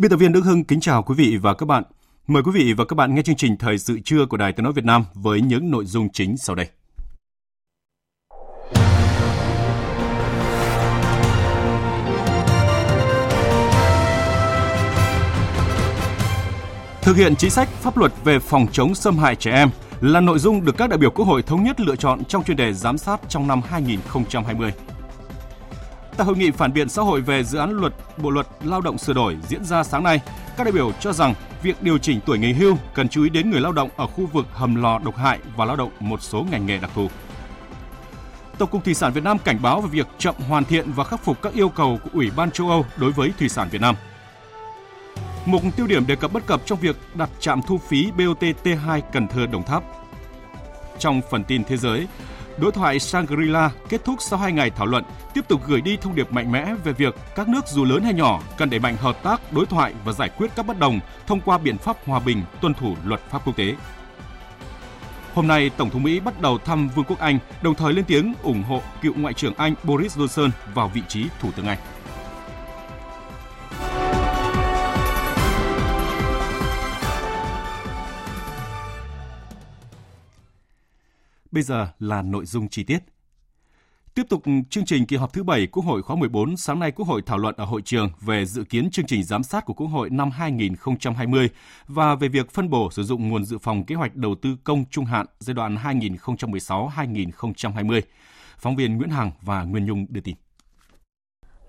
Biên tập viên Đức Hưng kính chào quý vị và các bạn. Mời quý vị và các bạn nghe chương trình Thời sự trưa của Đài Tiếng Nói Việt Nam với những nội dung chính sau đây. Thực hiện chính sách pháp luật về phòng chống xâm hại trẻ em là nội dung được các đại biểu Quốc hội thống nhất lựa chọn trong chuyên đề giám sát trong năm 2020. Tại hội nghị phản biện xã hội về dự án luật Bộ luật Lao động sửa đổi diễn ra sáng nay, các đại biểu cho rằng việc điều chỉnh tuổi nghỉ hưu cần chú ý đến người lao động ở khu vực hầm lò độc hại và lao động một số ngành nghề đặc thù. Tổng cục Thủy sản Việt Nam cảnh báo về việc chậm hoàn thiện và khắc phục các yêu cầu của Ủy ban châu Âu đối với thủy sản Việt Nam. Mục tiêu điểm đề cập bất cập trong việc đặt trạm thu phí BOT T2 Cần Thơ Đồng Tháp. Trong phần tin thế giới, Đối thoại Shangri-La kết thúc sau 2 ngày thảo luận, tiếp tục gửi đi thông điệp mạnh mẽ về việc các nước dù lớn hay nhỏ cần đẩy mạnh hợp tác, đối thoại và giải quyết các bất đồng thông qua biện pháp hòa bình, tuân thủ luật pháp quốc tế. Hôm nay, Tổng thống Mỹ bắt đầu thăm Vương quốc Anh, đồng thời lên tiếng ủng hộ cựu Ngoại trưởng Anh Boris Johnson vào vị trí Thủ tướng Anh. Bây giờ là nội dung chi tiết. Tiếp tục chương trình kỳ họp thứ 7 Quốc hội khóa 14, sáng nay Quốc hội thảo luận ở hội trường về dự kiến chương trình giám sát của Quốc hội năm 2020 và về việc phân bổ sử dụng nguồn dự phòng kế hoạch đầu tư công trung hạn giai đoạn 2016-2020. Phóng viên Nguyễn Hằng và Nguyên Nhung đưa tin.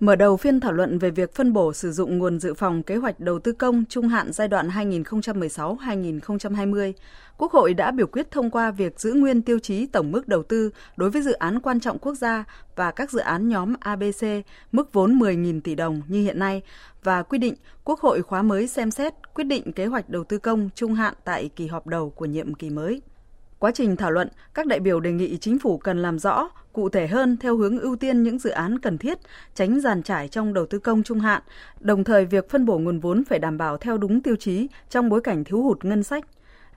Mở đầu phiên thảo luận về việc phân bổ sử dụng nguồn dự phòng kế hoạch đầu tư công trung hạn giai đoạn 2016-2020, Quốc hội đã biểu quyết thông qua việc giữ nguyên tiêu chí tổng mức đầu tư đối với dự án quan trọng quốc gia và các dự án nhóm ABC mức vốn 10.000 tỷ đồng như hiện nay và quy định Quốc hội khóa mới xem xét quyết định kế hoạch đầu tư công trung hạn tại kỳ họp đầu của nhiệm kỳ mới. Quá trình thảo luận, các đại biểu đề nghị chính phủ cần làm rõ, cụ thể hơn theo hướng ưu tiên những dự án cần thiết, tránh giàn trải trong đầu tư công trung hạn, đồng thời việc phân bổ nguồn vốn phải đảm bảo theo đúng tiêu chí trong bối cảnh thiếu hụt ngân sách.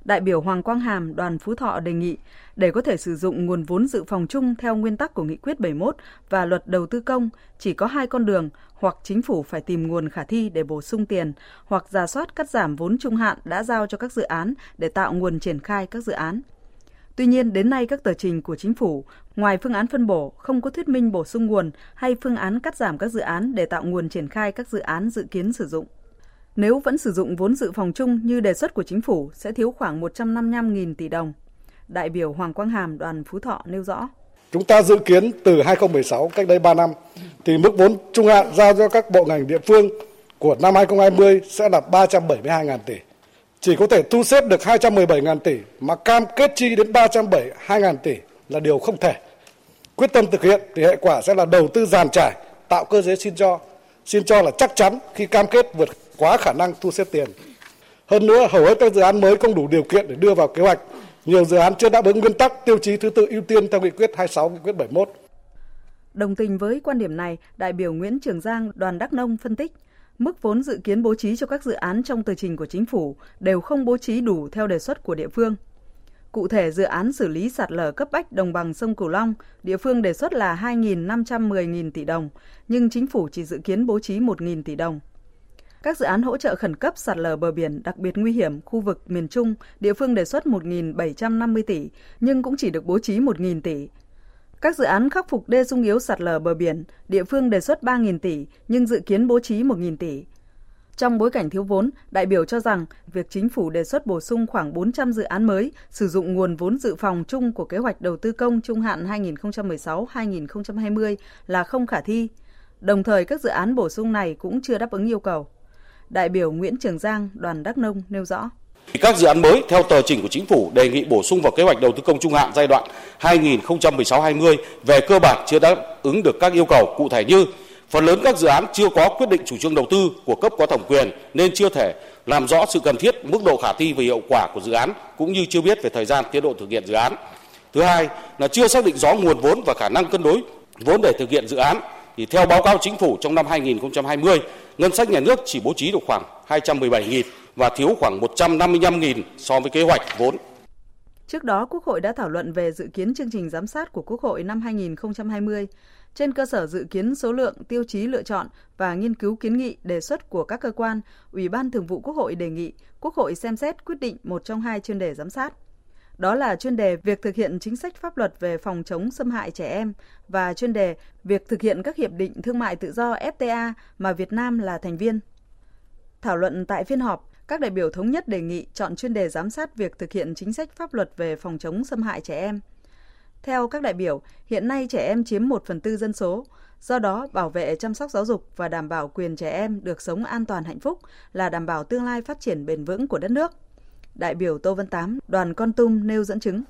Đại biểu Hoàng Quang Hàm, đoàn Phú Thọ đề nghị để có thể sử dụng nguồn vốn dự phòng chung theo nguyên tắc của Nghị quyết 71 và luật đầu tư công, chỉ có hai con đường, hoặc chính phủ phải tìm nguồn khả thi để bổ sung tiền, hoặc giả soát cắt giảm vốn trung hạn đã giao cho các dự án để tạo nguồn triển khai các dự án. Tuy nhiên, đến nay các tờ trình của chính phủ, ngoài phương án phân bổ, không có thuyết minh bổ sung nguồn hay phương án cắt giảm các dự án để tạo nguồn triển khai các dự án dự kiến sử dụng. Nếu vẫn sử dụng vốn dự phòng chung như đề xuất của chính phủ sẽ thiếu khoảng 155.000 tỷ đồng. Đại biểu Hoàng Quang Hàm đoàn Phú Thọ nêu rõ. Chúng ta dự kiến từ 2016 cách đây 3 năm thì mức vốn trung hạn giao cho các bộ ngành địa phương của năm 2020 sẽ là 372.000 tỷ chỉ có thể thu xếp được 217.000 tỷ mà cam kết chi đến 372.000 tỷ là điều không thể. Quyết tâm thực hiện thì hệ quả sẽ là đầu tư giàn trải, tạo cơ chế xin cho. Xin cho là chắc chắn khi cam kết vượt quá khả năng thu xếp tiền. Hơn nữa, hầu hết các dự án mới không đủ điều kiện để đưa vào kế hoạch. Nhiều dự án chưa đáp ứng nguyên tắc tiêu chí thứ tự ưu tiên theo nghị quyết 26, nghị quyết 71. Đồng tình với quan điểm này, đại biểu Nguyễn Trường Giang, đoàn Đắk Nông phân tích, Mức vốn dự kiến bố trí cho các dự án trong tờ trình của chính phủ đều không bố trí đủ theo đề xuất của địa phương. Cụ thể, dự án xử lý sạt lở cấp bách đồng bằng sông Cửu Long, địa phương đề xuất là 2.510.000 tỷ đồng, nhưng chính phủ chỉ dự kiến bố trí 1.000 tỷ đồng. Các dự án hỗ trợ khẩn cấp sạt lở bờ biển đặc biệt nguy hiểm khu vực miền Trung, địa phương đề xuất 1.750 tỷ, nhưng cũng chỉ được bố trí 1.000 tỷ, các dự án khắc phục đê sung yếu sạt lở bờ biển, địa phương đề xuất 3.000 tỷ nhưng dự kiến bố trí 1.000 tỷ. Trong bối cảnh thiếu vốn, đại biểu cho rằng việc chính phủ đề xuất bổ sung khoảng 400 dự án mới sử dụng nguồn vốn dự phòng chung của kế hoạch đầu tư công trung hạn 2016-2020 là không khả thi. Đồng thời các dự án bổ sung này cũng chưa đáp ứng yêu cầu. Đại biểu Nguyễn Trường Giang, đoàn Đắk Nông nêu rõ. Các dự án mới theo tờ trình của chính phủ đề nghị bổ sung vào kế hoạch đầu tư công trung hạn giai đoạn 2016-2020 về cơ bản chưa đáp ứng được các yêu cầu cụ thể như phần lớn các dự án chưa có quyết định chủ trương đầu tư của cấp có thẩm quyền nên chưa thể làm rõ sự cần thiết, mức độ khả thi và hiệu quả của dự án cũng như chưa biết về thời gian tiến độ thực hiện dự án. Thứ hai là chưa xác định rõ nguồn vốn và khả năng cân đối vốn để thực hiện dự án. Thì theo báo cáo chính phủ trong năm 2020, ngân sách nhà nước chỉ bố trí được khoảng 217.000 và thiếu khoảng 155.000 so với kế hoạch vốn. Trước đó, Quốc hội đã thảo luận về dự kiến chương trình giám sát của Quốc hội năm 2020. Trên cơ sở dự kiến số lượng, tiêu chí lựa chọn và nghiên cứu kiến nghị đề xuất của các cơ quan, Ủy ban Thường vụ Quốc hội đề nghị Quốc hội xem xét quyết định một trong hai chuyên đề giám sát. Đó là chuyên đề việc thực hiện chính sách pháp luật về phòng chống xâm hại trẻ em và chuyên đề việc thực hiện các hiệp định thương mại tự do FTA mà Việt Nam là thành viên. Thảo luận tại phiên họp, các đại biểu thống nhất đề nghị chọn chuyên đề giám sát việc thực hiện chính sách pháp luật về phòng chống xâm hại trẻ em. Theo các đại biểu, hiện nay trẻ em chiếm 1 phần tư dân số, do đó bảo vệ chăm sóc giáo dục và đảm bảo quyền trẻ em được sống an toàn hạnh phúc là đảm bảo tương lai phát triển bền vững của đất nước. Đại biểu Tô Văn Tám, đoàn Con Tum nêu dẫn chứng.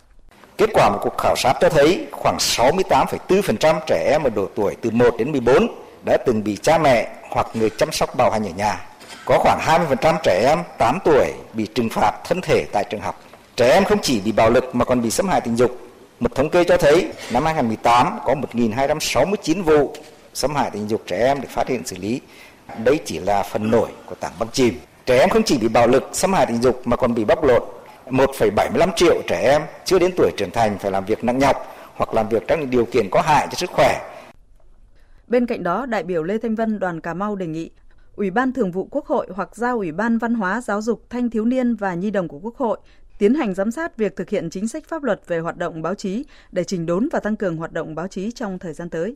Kết quả một cuộc khảo sát cho thấy khoảng 68,4% trẻ em ở độ tuổi từ 1 đến 14 đã từng bị cha mẹ hoặc người chăm sóc bạo hành ở nhà. Có khoảng 20% trẻ em 8 tuổi bị trừng phạt thân thể tại trường học. Trẻ em không chỉ bị bạo lực mà còn bị xâm hại tình dục. Một thống kê cho thấy năm 2018 có 1.269 vụ xâm hại tình dục trẻ em được phát hiện xử lý. Đây chỉ là phần nổi của tảng băng chìm. Trẻ em không chỉ bị bạo lực, xâm hại tình dục mà còn bị bóc lột. 1,75 triệu trẻ em chưa đến tuổi trưởng thành phải làm việc nặng nhọc hoặc làm việc trong những điều kiện có hại cho sức khỏe. Bên cạnh đó, đại biểu Lê Thanh Vân đoàn Cà Mau đề nghị Ủy ban Thường vụ Quốc hội hoặc giao Ủy ban Văn hóa, Giáo dục, Thanh thiếu niên và Nhi đồng của Quốc hội tiến hành giám sát việc thực hiện chính sách pháp luật về hoạt động báo chí để chỉnh đốn và tăng cường hoạt động báo chí trong thời gian tới.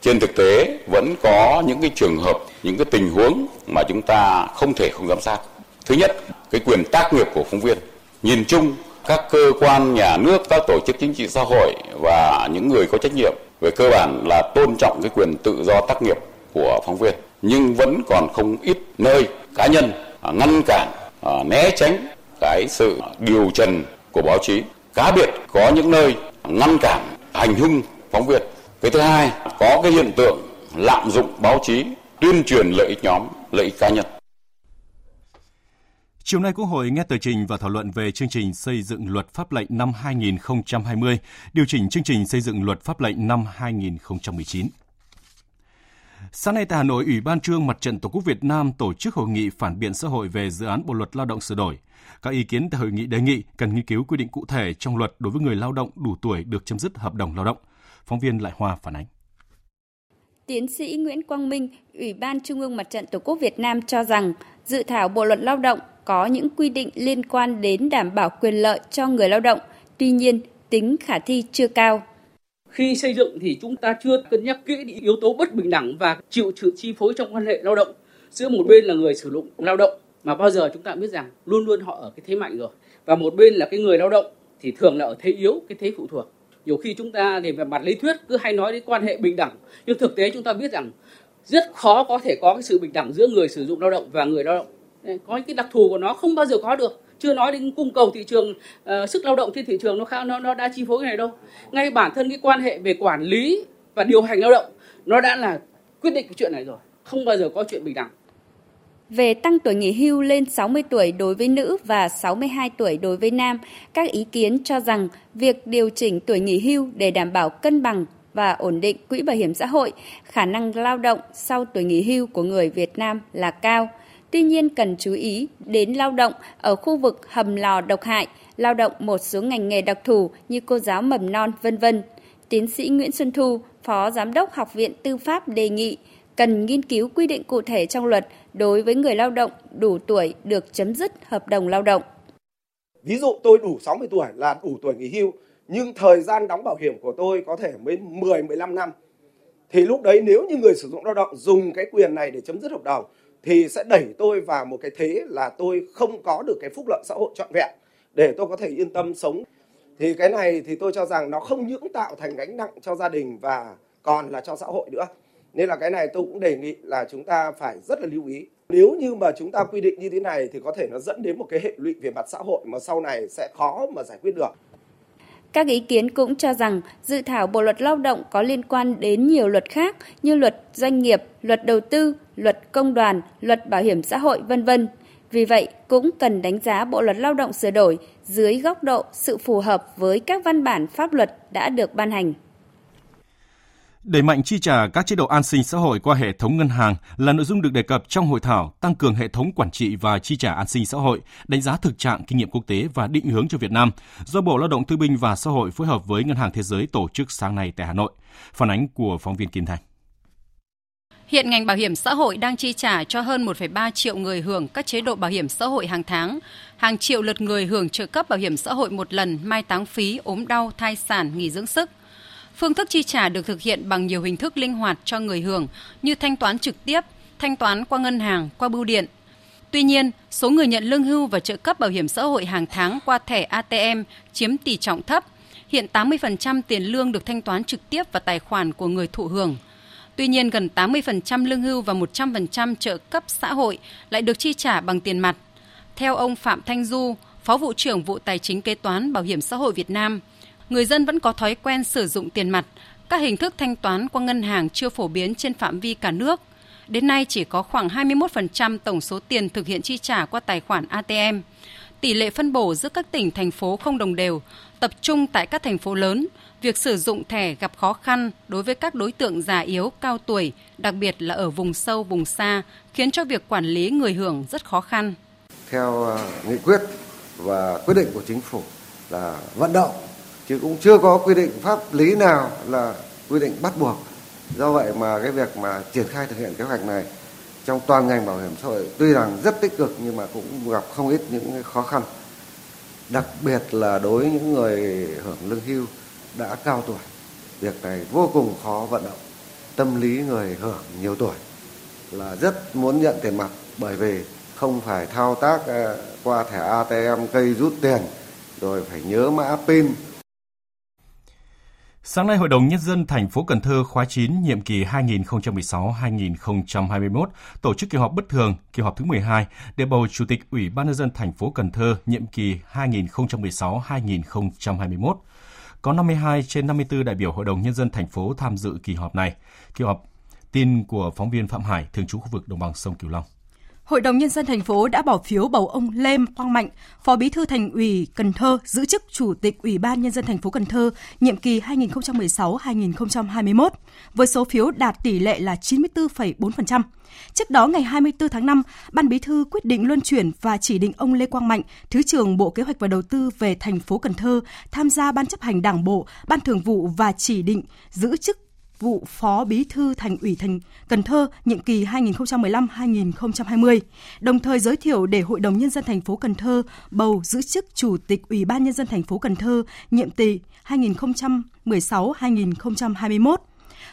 Trên thực tế vẫn có những cái trường hợp, những cái tình huống mà chúng ta không thể không giám sát. Thứ nhất, cái quyền tác nghiệp của phóng viên. Nhìn chung, các cơ quan nhà nước, các tổ chức chính trị xã hội và những người có trách nhiệm về cơ bản là tôn trọng cái quyền tự do tác nghiệp của phóng viên nhưng vẫn còn không ít nơi cá nhân à, ngăn cản à, né tránh cái sự điều trần của báo chí. Cá biệt có những nơi ngăn cản hành hung phóng viên. Cái thứ hai có cái hiện tượng lạm dụng báo chí tuyên truyền lợi ích nhóm lợi ích cá nhân. Chiều nay Quốc hội nghe tờ trình và thảo luận về chương trình xây dựng luật pháp lệnh năm 2020, điều chỉnh chương trình xây dựng luật pháp lệnh năm 2019. Sáng nay tại Hà Nội, Ủy ban Trương Mặt trận Tổ quốc Việt Nam tổ chức hội nghị phản biện xã hội về dự án Bộ luật Lao động sửa đổi. Các ý kiến tại hội nghị đề nghị cần nghiên cứu quy định cụ thể trong luật đối với người lao động đủ tuổi được chấm dứt hợp đồng lao động. Phóng viên Lại Hoa phản ánh. Tiến sĩ Nguyễn Quang Minh, Ủy ban Trung ương Mặt trận Tổ quốc Việt Nam cho rằng dự thảo Bộ luật Lao động có những quy định liên quan đến đảm bảo quyền lợi cho người lao động, tuy nhiên tính khả thi chưa cao khi xây dựng thì chúng ta chưa cân nhắc kỹ những yếu tố bất bình đẳng và chịu sự chi phối trong quan hệ lao động. Giữa một bên là người sử dụng lao động, mà bao giờ chúng ta biết rằng luôn luôn họ ở cái thế mạnh rồi. Và một bên là cái người lao động thì thường là ở thế yếu, cái thế phụ thuộc. Nhiều khi chúng ta thì về mặt lý thuyết cứ hay nói đến quan hệ bình đẳng, nhưng thực tế chúng ta biết rằng rất khó có thể có cái sự bình đẳng giữa người sử dụng lao động và người lao động. Có cái đặc thù của nó không bao giờ có được chưa nói đến cung cầu thị trường uh, sức lao động trên thị trường nó khá nó nó đã chi phối cái này đâu ngay bản thân cái quan hệ về quản lý và điều hành lao động nó đã là quyết định cái chuyện này rồi không bao giờ có chuyện bình đẳng về tăng tuổi nghỉ hưu lên 60 tuổi đối với nữ và 62 tuổi đối với nam, các ý kiến cho rằng việc điều chỉnh tuổi nghỉ hưu để đảm bảo cân bằng và ổn định quỹ bảo hiểm xã hội, khả năng lao động sau tuổi nghỉ hưu của người Việt Nam là cao. Tuy nhiên cần chú ý đến lao động ở khu vực hầm lò độc hại, lao động một số ngành nghề đặc thù như cô giáo mầm non, vân vân. Tiến sĩ Nguyễn Xuân Thu, Phó Giám đốc Học viện Tư pháp đề nghị cần nghiên cứu quy định cụ thể trong luật đối với người lao động đủ tuổi được chấm dứt hợp đồng lao động. Ví dụ tôi đủ 60 tuổi là đủ tuổi nghỉ hưu, nhưng thời gian đóng bảo hiểm của tôi có thể mới 10 15 năm. Thì lúc đấy nếu như người sử dụng lao động dùng cái quyền này để chấm dứt hợp đồng thì sẽ đẩy tôi vào một cái thế là tôi không có được cái phúc lợi xã hội trọn vẹn để tôi có thể yên tâm sống. Thì cái này thì tôi cho rằng nó không những tạo thành gánh nặng cho gia đình và còn là cho xã hội nữa. Nên là cái này tôi cũng đề nghị là chúng ta phải rất là lưu ý. Nếu như mà chúng ta quy định như thế này thì có thể nó dẫn đến một cái hệ lụy về mặt xã hội mà sau này sẽ khó mà giải quyết được các ý kiến cũng cho rằng dự thảo Bộ luật Lao động có liên quan đến nhiều luật khác như luật doanh nghiệp, luật đầu tư, luật công đoàn, luật bảo hiểm xã hội vân vân. Vì vậy, cũng cần đánh giá Bộ luật Lao động sửa đổi dưới góc độ sự phù hợp với các văn bản pháp luật đã được ban hành. Đẩy mạnh chi trả các chế độ an sinh xã hội qua hệ thống ngân hàng là nội dung được đề cập trong hội thảo tăng cường hệ thống quản trị và chi trả an sinh xã hội, đánh giá thực trạng kinh nghiệm quốc tế và định hướng cho Việt Nam do Bộ Lao động Thương binh và Xã hội phối hợp với Ngân hàng Thế giới tổ chức sáng nay tại Hà Nội. Phản ánh của phóng viên Kim Thành. Hiện ngành bảo hiểm xã hội đang chi trả cho hơn 1,3 triệu người hưởng các chế độ bảo hiểm xã hội hàng tháng, hàng triệu lượt người hưởng trợ cấp bảo hiểm xã hội một lần, mai táng phí, ốm đau, thai sản, nghỉ dưỡng sức. Phương thức chi trả được thực hiện bằng nhiều hình thức linh hoạt cho người hưởng như thanh toán trực tiếp, thanh toán qua ngân hàng, qua bưu điện. Tuy nhiên, số người nhận lương hưu và trợ cấp bảo hiểm xã hội hàng tháng qua thẻ ATM chiếm tỷ trọng thấp. Hiện 80% tiền lương được thanh toán trực tiếp vào tài khoản của người thụ hưởng. Tuy nhiên, gần 80% lương hưu và 100% trợ cấp xã hội lại được chi trả bằng tiền mặt. Theo ông Phạm Thanh Du, Phó vụ trưởng vụ Tài chính Kế toán Bảo hiểm xã hội Việt Nam, người dân vẫn có thói quen sử dụng tiền mặt. Các hình thức thanh toán qua ngân hàng chưa phổ biến trên phạm vi cả nước. Đến nay chỉ có khoảng 21% tổng số tiền thực hiện chi trả qua tài khoản ATM. Tỷ lệ phân bổ giữa các tỉnh, thành phố không đồng đều, tập trung tại các thành phố lớn. Việc sử dụng thẻ gặp khó khăn đối với các đối tượng già yếu, cao tuổi, đặc biệt là ở vùng sâu, vùng xa, khiến cho việc quản lý người hưởng rất khó khăn. Theo ờ, nghị quyết và quyết định của chính phủ là vận động chứ cũng chưa có quy định pháp lý nào là quy định bắt buộc. Do vậy mà cái việc mà triển khai thực hiện kế hoạch này trong toàn ngành bảo hiểm xã hội tuy rằng rất tích cực nhưng mà cũng gặp không ít những khó khăn. Đặc biệt là đối với những người hưởng lương hưu đã cao tuổi, việc này vô cùng khó vận động. Tâm lý người hưởng nhiều tuổi là rất muốn nhận tiền mặt bởi vì không phải thao tác à, qua thẻ ATM cây rút tiền, rồi phải nhớ mã pin Sáng nay, Hội đồng Nhân dân thành phố Cần Thơ khóa 9 nhiệm kỳ 2016-2021 tổ chức kỳ họp bất thường, kỳ họp thứ 12 để bầu Chủ tịch Ủy ban Nhân dân thành phố Cần Thơ nhiệm kỳ 2016-2021. Có 52 trên 54 đại biểu Hội đồng Nhân dân thành phố tham dự kỳ họp này. Kỳ họp tin của phóng viên Phạm Hải, thường trú khu vực đồng bằng sông Cửu Long. Hội đồng nhân dân thành phố đã bỏ phiếu bầu ông Lê Quang Mạnh, Phó Bí thư Thành ủy Cần Thơ giữ chức Chủ tịch Ủy ban nhân dân thành phố Cần Thơ nhiệm kỳ 2016-2021 với số phiếu đạt tỷ lệ là 94,4%. Trước đó ngày 24 tháng 5, Ban Bí thư quyết định luân chuyển và chỉ định ông Lê Quang Mạnh, Thứ trưởng Bộ Kế hoạch và Đầu tư về thành phố Cần Thơ tham gia Ban chấp hành Đảng bộ, Ban Thường vụ và chỉ định giữ chức vụ Phó Bí thư Thành ủy Thành Cần Thơ nhiệm kỳ 2015-2020, đồng thời giới thiệu để Hội đồng nhân dân thành phố Cần Thơ bầu giữ chức Chủ tịch Ủy ban nhân dân thành phố Cần Thơ nhiệm kỳ 2016-2021.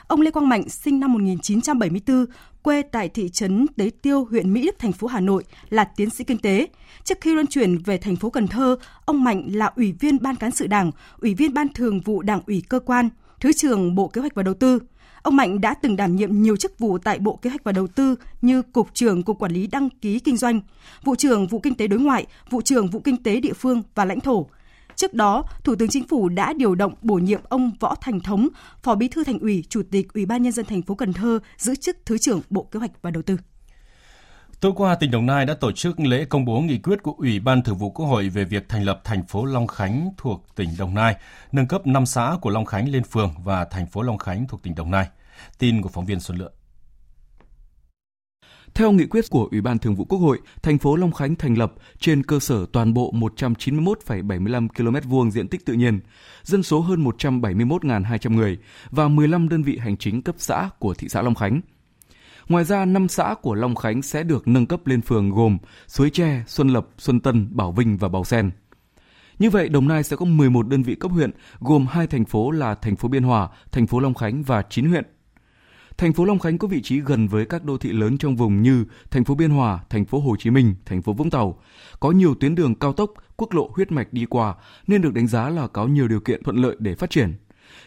Ông Lê Quang Mạnh sinh năm 1974, quê tại thị trấn Tế Tiêu, huyện Mỹ Đức, thành phố Hà Nội, là tiến sĩ kinh tế. Trước khi luân chuyển về thành phố Cần Thơ, ông Mạnh là ủy viên ban cán sự Đảng, ủy viên ban thường vụ Đảng ủy cơ quan, Thứ trưởng Bộ Kế hoạch và Đầu tư. Ông Mạnh đã từng đảm nhiệm nhiều chức vụ tại Bộ Kế hoạch và Đầu tư như Cục trưởng Cục Quản lý Đăng ký Kinh doanh, Vụ trưởng Vụ Kinh tế Đối ngoại, Vụ trưởng Vụ Kinh tế Địa phương và Lãnh thổ. Trước đó, Thủ tướng Chính phủ đã điều động bổ nhiệm ông Võ Thành Thống, Phó Bí thư Thành ủy, Chủ tịch Ủy ban nhân dân thành phố Cần Thơ giữ chức Thứ trưởng Bộ Kế hoạch và Đầu tư. Tối qua, tỉnh Đồng Nai đã tổ chức lễ công bố nghị quyết của Ủy ban Thường vụ Quốc hội về việc thành lập thành phố Long Khánh thuộc tỉnh Đồng Nai, nâng cấp 5 xã của Long Khánh lên phường và thành phố Long Khánh thuộc tỉnh Đồng Nai. Tin của phóng viên Xuân Lượng. Theo nghị quyết của Ủy ban Thường vụ Quốc hội, thành phố Long Khánh thành lập trên cơ sở toàn bộ 191,75 km vuông diện tích tự nhiên, dân số hơn 171.200 người và 15 đơn vị hành chính cấp xã của thị xã Long Khánh – Ngoài ra, 5 xã của Long Khánh sẽ được nâng cấp lên phường gồm Suối Tre, Xuân Lập, Xuân Tân, Bảo Vinh và Bảo Sen. Như vậy, Đồng Nai sẽ có 11 đơn vị cấp huyện, gồm hai thành phố là thành phố Biên Hòa, thành phố Long Khánh và 9 huyện. Thành phố Long Khánh có vị trí gần với các đô thị lớn trong vùng như thành phố Biên Hòa, thành phố Hồ Chí Minh, thành phố Vũng Tàu. Có nhiều tuyến đường cao tốc, quốc lộ huyết mạch đi qua nên được đánh giá là có nhiều điều kiện thuận lợi để phát triển.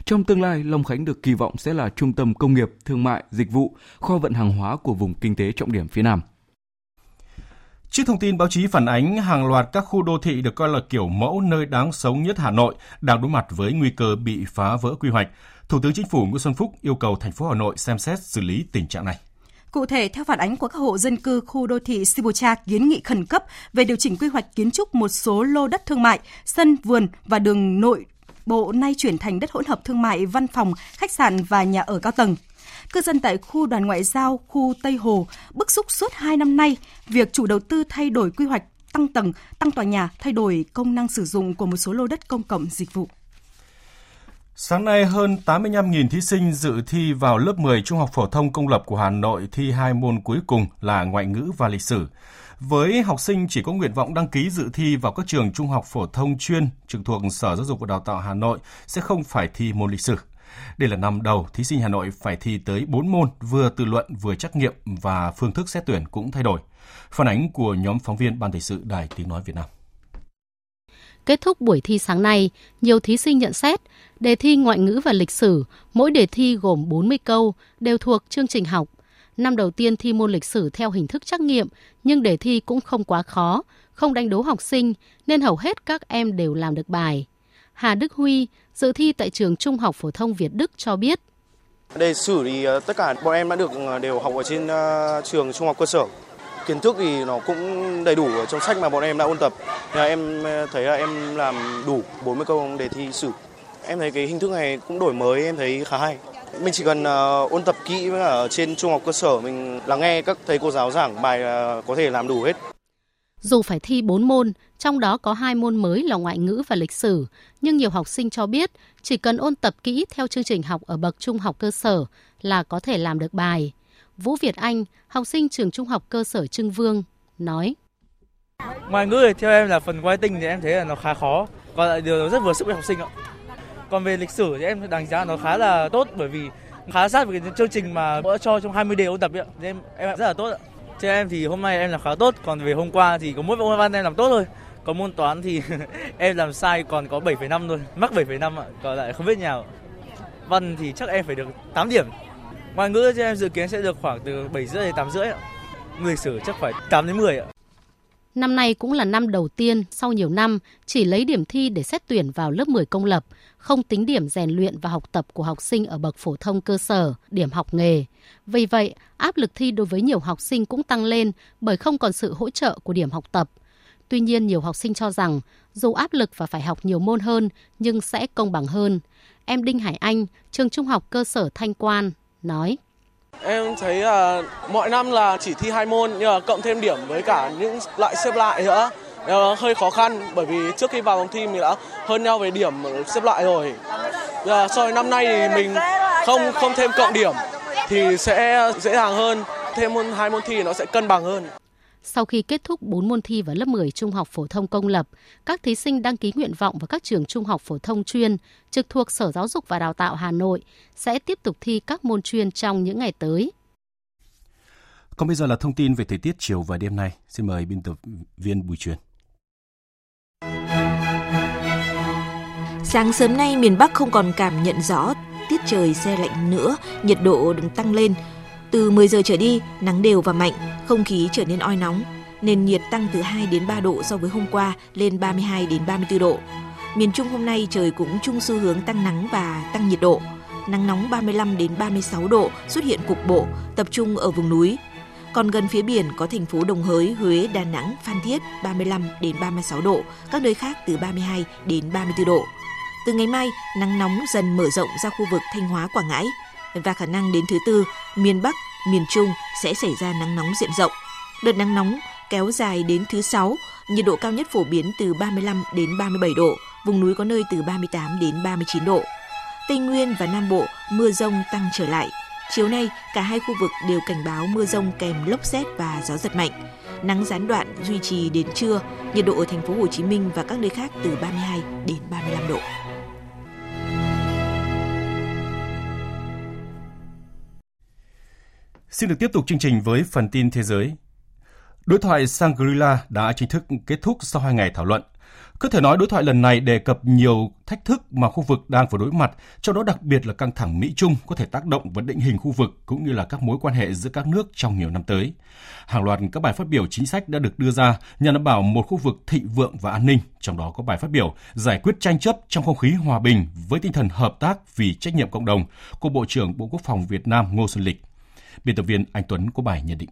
Trong tương lai, Long Khánh được kỳ vọng sẽ là trung tâm công nghiệp, thương mại, dịch vụ, kho vận hàng hóa của vùng kinh tế trọng điểm phía Nam. Trước thông tin báo chí phản ánh hàng loạt các khu đô thị được coi là kiểu mẫu nơi đáng sống nhất Hà Nội đang đối mặt với nguy cơ bị phá vỡ quy hoạch, Thủ tướng Chính phủ Nguyễn Xuân Phúc yêu cầu thành phố Hà Nội xem xét xử lý tình trạng này. Cụ thể, theo phản ánh của các hộ dân cư khu đô thị Sibucha kiến nghị khẩn cấp về điều chỉnh quy hoạch kiến trúc một số lô đất thương mại, sân vườn và đường nội bộ nay chuyển thành đất hỗn hợp thương mại, văn phòng, khách sạn và nhà ở cao tầng. Cư dân tại khu đoàn ngoại giao khu Tây Hồ bức xúc suốt 2 năm nay việc chủ đầu tư thay đổi quy hoạch tăng tầng, tăng tòa nhà, thay đổi công năng sử dụng của một số lô đất công cộng dịch vụ. Sáng nay, hơn 85.000 thí sinh dự thi vào lớp 10 Trung học phổ thông công lập của Hà Nội thi hai môn cuối cùng là ngoại ngữ và lịch sử. Với học sinh chỉ có nguyện vọng đăng ký dự thi vào các trường trung học phổ thông chuyên trực thuộc Sở Giáo dục và Đào tạo Hà Nội sẽ không phải thi môn lịch sử. Đây là năm đầu thí sinh Hà Nội phải thi tới 4 môn, vừa tự luận vừa trắc nghiệm và phương thức xét tuyển cũng thay đổi. Phản ánh của nhóm phóng viên Ban Thời sự Đài Tiếng Nói Việt Nam. Kết thúc buổi thi sáng nay, nhiều thí sinh nhận xét đề thi ngoại ngữ và lịch sử, mỗi đề thi gồm 40 câu, đều thuộc chương trình học. Năm đầu tiên thi môn lịch sử theo hình thức trắc nghiệm, nhưng đề thi cũng không quá khó, không đánh đố học sinh, nên hầu hết các em đều làm được bài. Hà Đức Huy, dự thi tại trường Trung học phổ thông Việt Đức cho biết. Đề sử thì ờ, tất cả bọn em đã được ờ, đều học ở trên ờ, trường trung học cơ sở. Kiến thức thì nó cũng đầy đủ ở trong sách mà bọn em đã ôn tập. Nên em thấy là em làm đủ 40 câu đề thi sử. Em thấy cái hình thức này cũng đổi mới, em thấy khá hay. Mình chỉ cần uh, ôn tập kỹ với ở trên trung học cơ sở mình lắng nghe các thầy cô giáo giảng bài uh, có thể làm đủ hết. Dù phải thi 4 môn, trong đó có hai môn mới là ngoại ngữ và lịch sử, nhưng nhiều học sinh cho biết chỉ cần ôn tập kỹ theo chương trình học ở bậc trung học cơ sở là có thể làm được bài. Vũ Việt Anh, học sinh trường trung học cơ sở Trưng Vương, nói. Ngoại ngữ thì theo em là phần quay tinh thì em thấy là nó khá khó, còn lại điều rất vừa sức với học sinh ạ. Còn về lịch sử thì em đánh giá nó khá là tốt bởi vì khá sát với cái chương trình mà bữa cho trong 20 đề ôn tập ấy, em em rất là tốt ạ. Theo em thì hôm nay em làm khá tốt, còn về hôm qua thì có mỗi môn văn em làm tốt thôi. Có môn toán thì em làm sai còn có 7,5 thôi, mắc 7,5 ạ, còn lại không biết nào. Văn thì chắc em phải được 8 điểm. Ngoại ngữ cho em dự kiến sẽ được khoảng từ 7 rưỡi đến 8 rưỡi ạ. Lịch sử chắc phải 8 đến 10 ạ. Năm nay cũng là năm đầu tiên sau nhiều năm chỉ lấy điểm thi để xét tuyển vào lớp 10 công lập, không tính điểm rèn luyện và học tập của học sinh ở bậc phổ thông cơ sở, điểm học nghề. Vì vậy, áp lực thi đối với nhiều học sinh cũng tăng lên bởi không còn sự hỗ trợ của điểm học tập. Tuy nhiên, nhiều học sinh cho rằng dù áp lực và phải học nhiều môn hơn nhưng sẽ công bằng hơn. Em Đinh Hải Anh, trường trung học cơ sở Thanh Quan, nói. Em thấy là mọi năm là chỉ thi hai môn nhưng mà cộng thêm điểm với cả những loại xếp lại nữa hơi khó khăn bởi vì trước khi vào vòng thi mình đã hơn nhau về điểm xếp loại rồi. Uh, so với năm nay thì mình không không thêm cộng điểm thì sẽ dễ dàng hơn. Thêm môn hai môn thi nó sẽ cân bằng hơn. Sau khi kết thúc 4 môn thi vào lớp 10 trung học phổ thông công lập, các thí sinh đăng ký nguyện vọng vào các trường trung học phổ thông chuyên trực thuộc Sở Giáo dục và Đào tạo Hà Nội sẽ tiếp tục thi các môn chuyên trong những ngày tới. Còn bây giờ là thông tin về thời tiết chiều và đêm nay. Xin mời biên tập viên Bùi Truyền. Sáng sớm nay miền Bắc không còn cảm nhận rõ tiết trời xe lạnh nữa, nhiệt độ đang tăng lên. Từ 10 giờ trở đi, nắng đều và mạnh, không khí trở nên oi nóng. Nền nhiệt tăng từ 2 đến 3 độ so với hôm qua lên 32 đến 34 độ. Miền Trung hôm nay trời cũng chung xu hướng tăng nắng và tăng nhiệt độ. Nắng nóng 35 đến 36 độ xuất hiện cục bộ, tập trung ở vùng núi. Còn gần phía biển có thành phố Đồng Hới, Huế, Đà Nẵng, Phan Thiết 35 đến 36 độ, các nơi khác từ 32 đến 34 độ. Từ ngày mai, nắng nóng dần mở rộng ra khu vực Thanh Hóa, Quảng Ngãi và khả năng đến thứ tư, miền Bắc, miền Trung sẽ xảy ra nắng nóng diện rộng. Đợt nắng nóng kéo dài đến thứ sáu, nhiệt độ cao nhất phổ biến từ 35 đến 37 độ, vùng núi có nơi từ 38 đến 39 độ. Tây Nguyên và Nam Bộ mưa rông tăng trở lại. Chiều nay, cả hai khu vực đều cảnh báo mưa rông kèm lốc xét và gió giật mạnh. Nắng gián đoạn duy trì đến trưa, nhiệt độ ở thành phố Hồ Chí Minh và các nơi khác từ 32 đến 35 độ. Xin được tiếp tục chương trình với phần tin thế giới. Đối thoại Shangri-La đã chính thức kết thúc sau hai ngày thảo luận. Có thể nói đối thoại lần này đề cập nhiều thách thức mà khu vực đang phải đối mặt, trong đó đặc biệt là căng thẳng Mỹ-Trung có thể tác động và định hình khu vực cũng như là các mối quan hệ giữa các nước trong nhiều năm tới. Hàng loạt các bài phát biểu chính sách đã được đưa ra nhằm đảm bảo một khu vực thịnh vượng và an ninh, trong đó có bài phát biểu giải quyết tranh chấp trong không khí hòa bình với tinh thần hợp tác vì trách nhiệm cộng đồng của Bộ trưởng Bộ Quốc phòng Việt Nam Ngô Xuân Lịch. Biên tập viên Anh Tuấn có bài nhận định.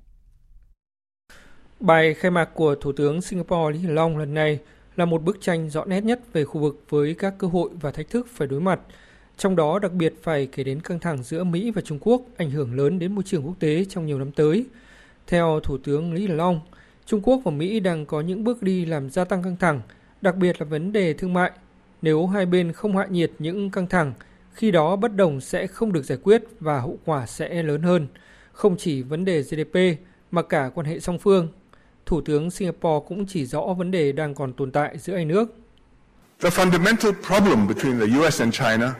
Bài khai mạc của Thủ tướng Singapore Lý Hiển Long lần này là một bức tranh rõ nét nhất về khu vực với các cơ hội và thách thức phải đối mặt. Trong đó đặc biệt phải kể đến căng thẳng giữa Mỹ và Trung Quốc ảnh hưởng lớn đến môi trường quốc tế trong nhiều năm tới. Theo Thủ tướng Lý Hiển Long, Trung Quốc và Mỹ đang có những bước đi làm gia tăng căng thẳng, đặc biệt là vấn đề thương mại. Nếu hai bên không hạ nhiệt những căng thẳng, khi đó bất đồng sẽ không được giải quyết và hậu quả sẽ lớn hơn. Không chỉ vấn đề GDP mà cả quan hệ song phương Thủ tướng Singapore cũng chỉ rõ vấn đề đang còn tồn tại giữa hai nước. The fundamental problem between the US and China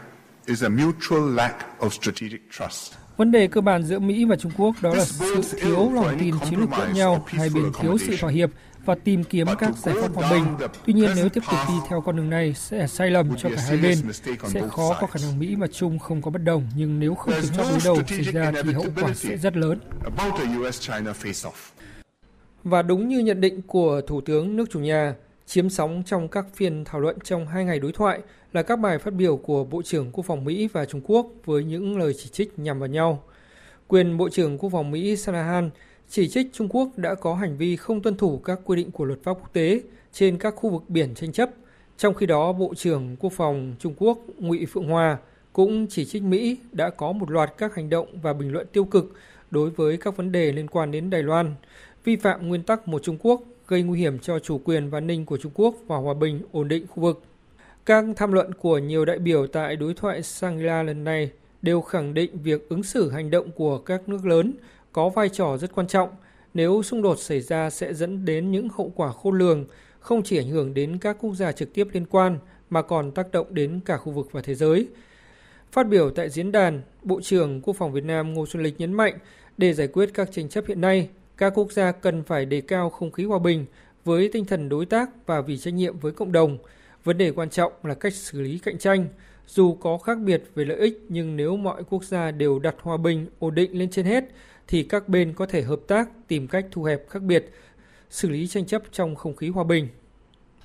is a mutual lack of strategic trust. Vấn đề cơ bản giữa Mỹ và Trung Quốc đó là sự thiếu lòng tin chiến lược lẫn nhau, hai bên thiếu sự thỏa hiệp và tìm kiếm các giải pháp hòa bình. Tuy nhiên nếu tiếp tục đi theo con đường này sẽ sai lầm cho cả hai bên. Sẽ khó có khả năng Mỹ và Trung không có bất đồng, nhưng nếu không kiểm soát đối đầu xảy ra thì hậu quả sẽ rất lớn. Và đúng như nhận định của Thủ tướng nước chủ nhà, chiếm sóng trong các phiên thảo luận trong hai ngày đối thoại là các bài phát biểu của Bộ trưởng Quốc phòng Mỹ và Trung Quốc với những lời chỉ trích nhằm vào nhau. Quyền Bộ trưởng Quốc phòng Mỹ Sanahan chỉ trích Trung Quốc đã có hành vi không tuân thủ các quy định của luật pháp quốc tế trên các khu vực biển tranh chấp. Trong khi đó, Bộ trưởng Quốc phòng Trung Quốc Ngụy Phượng Hòa cũng chỉ trích Mỹ đã có một loạt các hành động và bình luận tiêu cực đối với các vấn đề liên quan đến Đài Loan, vi phạm nguyên tắc một Trung Quốc, gây nguy hiểm cho chủ quyền và an ninh của Trung Quốc và hòa bình, ổn định khu vực. Các tham luận của nhiều đại biểu tại đối thoại Shangri-La lần này đều khẳng định việc ứng xử hành động của các nước lớn có vai trò rất quan trọng. Nếu xung đột xảy ra sẽ dẫn đến những hậu quả khôn lường, không chỉ ảnh hưởng đến các quốc gia trực tiếp liên quan mà còn tác động đến cả khu vực và thế giới. Phát biểu tại diễn đàn, Bộ trưởng Quốc phòng Việt Nam Ngô Xuân Lịch nhấn mạnh để giải quyết các tranh chấp hiện nay, các quốc gia cần phải đề cao không khí hòa bình với tinh thần đối tác và vì trách nhiệm với cộng đồng. Vấn đề quan trọng là cách xử lý cạnh tranh. Dù có khác biệt về lợi ích nhưng nếu mọi quốc gia đều đặt hòa bình, ổn định lên trên hết thì các bên có thể hợp tác tìm cách thu hẹp khác biệt, xử lý tranh chấp trong không khí hòa bình.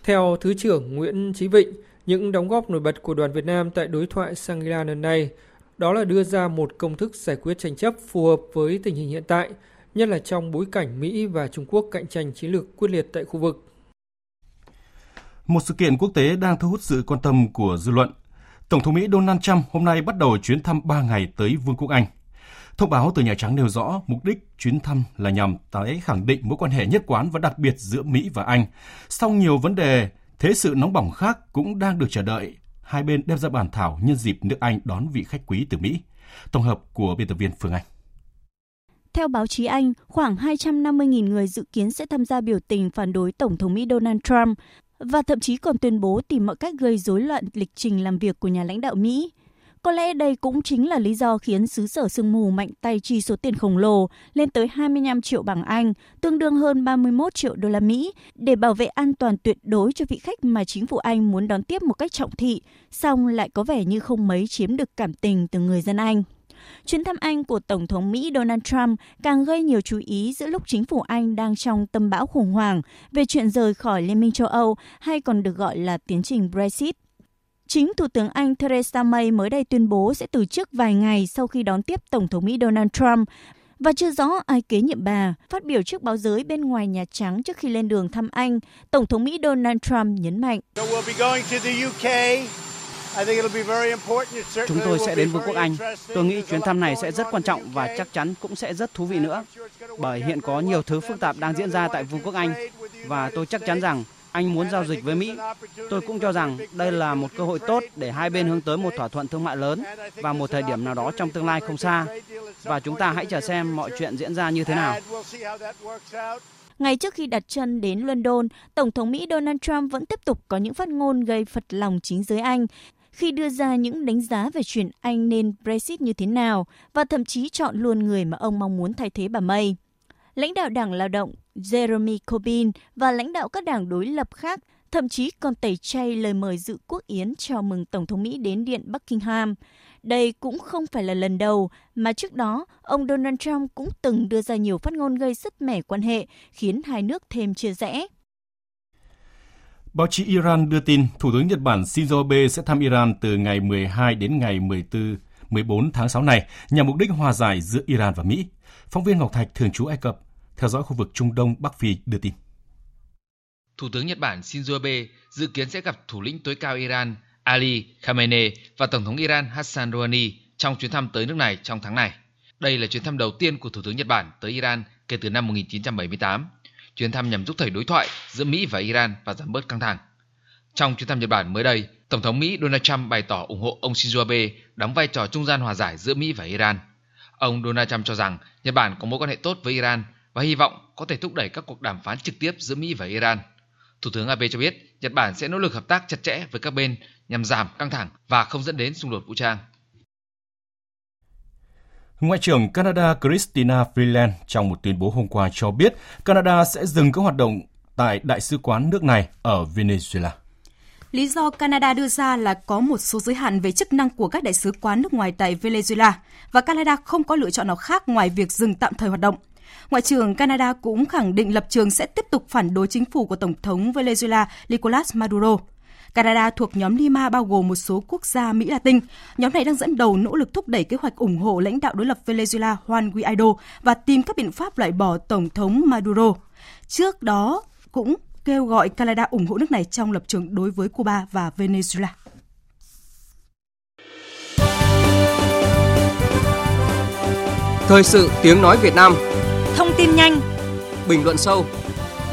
Theo Thứ trưởng Nguyễn Chí Vịnh, những đóng góp nổi bật của đoàn Việt Nam tại đối thoại Shangri-La lần này đó là đưa ra một công thức giải quyết tranh chấp phù hợp với tình hình hiện tại – nhất là trong bối cảnh Mỹ và Trung Quốc cạnh tranh chiến lược quyết liệt tại khu vực. Một sự kiện quốc tế đang thu hút sự quan tâm của dư luận. Tổng thống Mỹ Donald Trump hôm nay bắt đầu chuyến thăm 3 ngày tới Vương quốc Anh. Thông báo từ Nhà Trắng nêu rõ mục đích chuyến thăm là nhằm tái khẳng định mối quan hệ nhất quán và đặc biệt giữa Mỹ và Anh. Song nhiều vấn đề thế sự nóng bỏng khác cũng đang được chờ đợi hai bên đem ra bàn thảo nhân dịp nước Anh đón vị khách quý từ Mỹ. Tổng hợp của biên tập viên Phương Anh. Theo báo chí Anh, khoảng 250.000 người dự kiến sẽ tham gia biểu tình phản đối Tổng thống Mỹ Donald Trump và thậm chí còn tuyên bố tìm mọi cách gây rối loạn lịch trình làm việc của nhà lãnh đạo Mỹ. Có lẽ đây cũng chính là lý do khiến xứ sở sương mù mạnh tay chi số tiền khổng lồ lên tới 25 triệu bảng Anh, tương đương hơn 31 triệu đô la Mỹ, để bảo vệ an toàn tuyệt đối cho vị khách mà chính phủ Anh muốn đón tiếp một cách trọng thị, song lại có vẻ như không mấy chiếm được cảm tình từ người dân Anh. Chuyến thăm Anh của Tổng thống Mỹ Donald Trump càng gây nhiều chú ý giữa lúc chính phủ Anh đang trong tâm bão khủng hoảng về chuyện rời khỏi Liên minh châu Âu hay còn được gọi là tiến trình Brexit. Chính Thủ tướng Anh Theresa May mới đây tuyên bố sẽ từ chức vài ngày sau khi đón tiếp Tổng thống Mỹ Donald Trump và chưa rõ ai kế nhiệm bà. Phát biểu trước báo giới bên ngoài Nhà Trắng trước khi lên đường thăm Anh, Tổng thống Mỹ Donald Trump nhấn mạnh. Chúng tôi sẽ đến Vương quốc Anh. Tôi nghĩ chuyến thăm này sẽ rất quan trọng và chắc chắn cũng sẽ rất thú vị nữa. Bởi hiện có nhiều thứ phức tạp đang diễn ra tại Vương quốc Anh và tôi chắc chắn rằng anh muốn giao dịch với Mỹ. Tôi cũng cho rằng đây là một cơ hội tốt để hai bên hướng tới một thỏa thuận thương mại lớn vào một thời điểm nào đó trong tương lai không xa. Và chúng ta hãy chờ xem mọi chuyện diễn ra như thế nào. Ngay trước khi đặt chân đến London, Tổng thống Mỹ Donald Trump vẫn tiếp tục có những phát ngôn gây phật lòng chính giới Anh khi đưa ra những đánh giá về chuyện Anh nên Brexit như thế nào và thậm chí chọn luôn người mà ông mong muốn thay thế bà May. Lãnh đạo Đảng Lao động Jeremy Corbyn và lãnh đạo các đảng đối lập khác thậm chí còn tẩy chay lời mời dự quốc yến chào mừng Tổng thống Mỹ đến Điện Buckingham. Đây cũng không phải là lần đầu mà trước đó ông Donald Trump cũng từng đưa ra nhiều phát ngôn gây sức mẻ quan hệ, khiến hai nước thêm chia rẽ. Báo chí Iran đưa tin Thủ tướng Nhật Bản Shinzo Abe sẽ thăm Iran từ ngày 12 đến ngày 14, 14 tháng 6 này nhằm mục đích hòa giải giữa Iran và Mỹ. Phóng viên Ngọc Thạch thường trú Ai Cập theo dõi khu vực Trung Đông Bắc Phi đưa tin. Thủ tướng Nhật Bản Shinzo Abe dự kiến sẽ gặp thủ lĩnh tối cao Iran Ali Khamenei và Tổng thống Iran Hassan Rouhani trong chuyến thăm tới nước này trong tháng này. Đây là chuyến thăm đầu tiên của Thủ tướng Nhật Bản tới Iran kể từ năm 1978. Chuyến thăm nhằm thúc đẩy đối thoại giữa Mỹ và Iran và giảm bớt căng thẳng. Trong chuyến thăm Nhật Bản mới đây, Tổng thống Mỹ Donald Trump bày tỏ ủng hộ ông Shinzo Abe đóng vai trò trung gian hòa giải giữa Mỹ và Iran. Ông Donald Trump cho rằng Nhật Bản có mối quan hệ tốt với Iran và hy vọng có thể thúc đẩy các cuộc đàm phán trực tiếp giữa Mỹ và Iran. Thủ tướng Abe cho biết Nhật Bản sẽ nỗ lực hợp tác chặt chẽ với các bên nhằm giảm căng thẳng và không dẫn đến xung đột vũ trang. Ngoại trưởng Canada Christina Freeland trong một tuyên bố hôm qua cho biết Canada sẽ dừng các hoạt động tại đại sứ quán nước này ở Venezuela. Lý do Canada đưa ra là có một số giới hạn về chức năng của các đại sứ quán nước ngoài tại Venezuela và Canada không có lựa chọn nào khác ngoài việc dừng tạm thời hoạt động. Ngoại trưởng Canada cũng khẳng định lập trường sẽ tiếp tục phản đối chính phủ của Tổng thống Venezuela Nicolas Maduro. Canada thuộc nhóm Lima bao gồm một số quốc gia Mỹ Latin. Nhóm này đang dẫn đầu nỗ lực thúc đẩy kế hoạch ủng hộ lãnh đạo đối lập Venezuela Juan Guaido và tìm các biện pháp loại bỏ Tổng thống Maduro. Trước đó cũng kêu gọi Canada ủng hộ nước này trong lập trường đối với Cuba và Venezuela. Thời sự tiếng nói Việt Nam Thông tin nhanh Bình luận sâu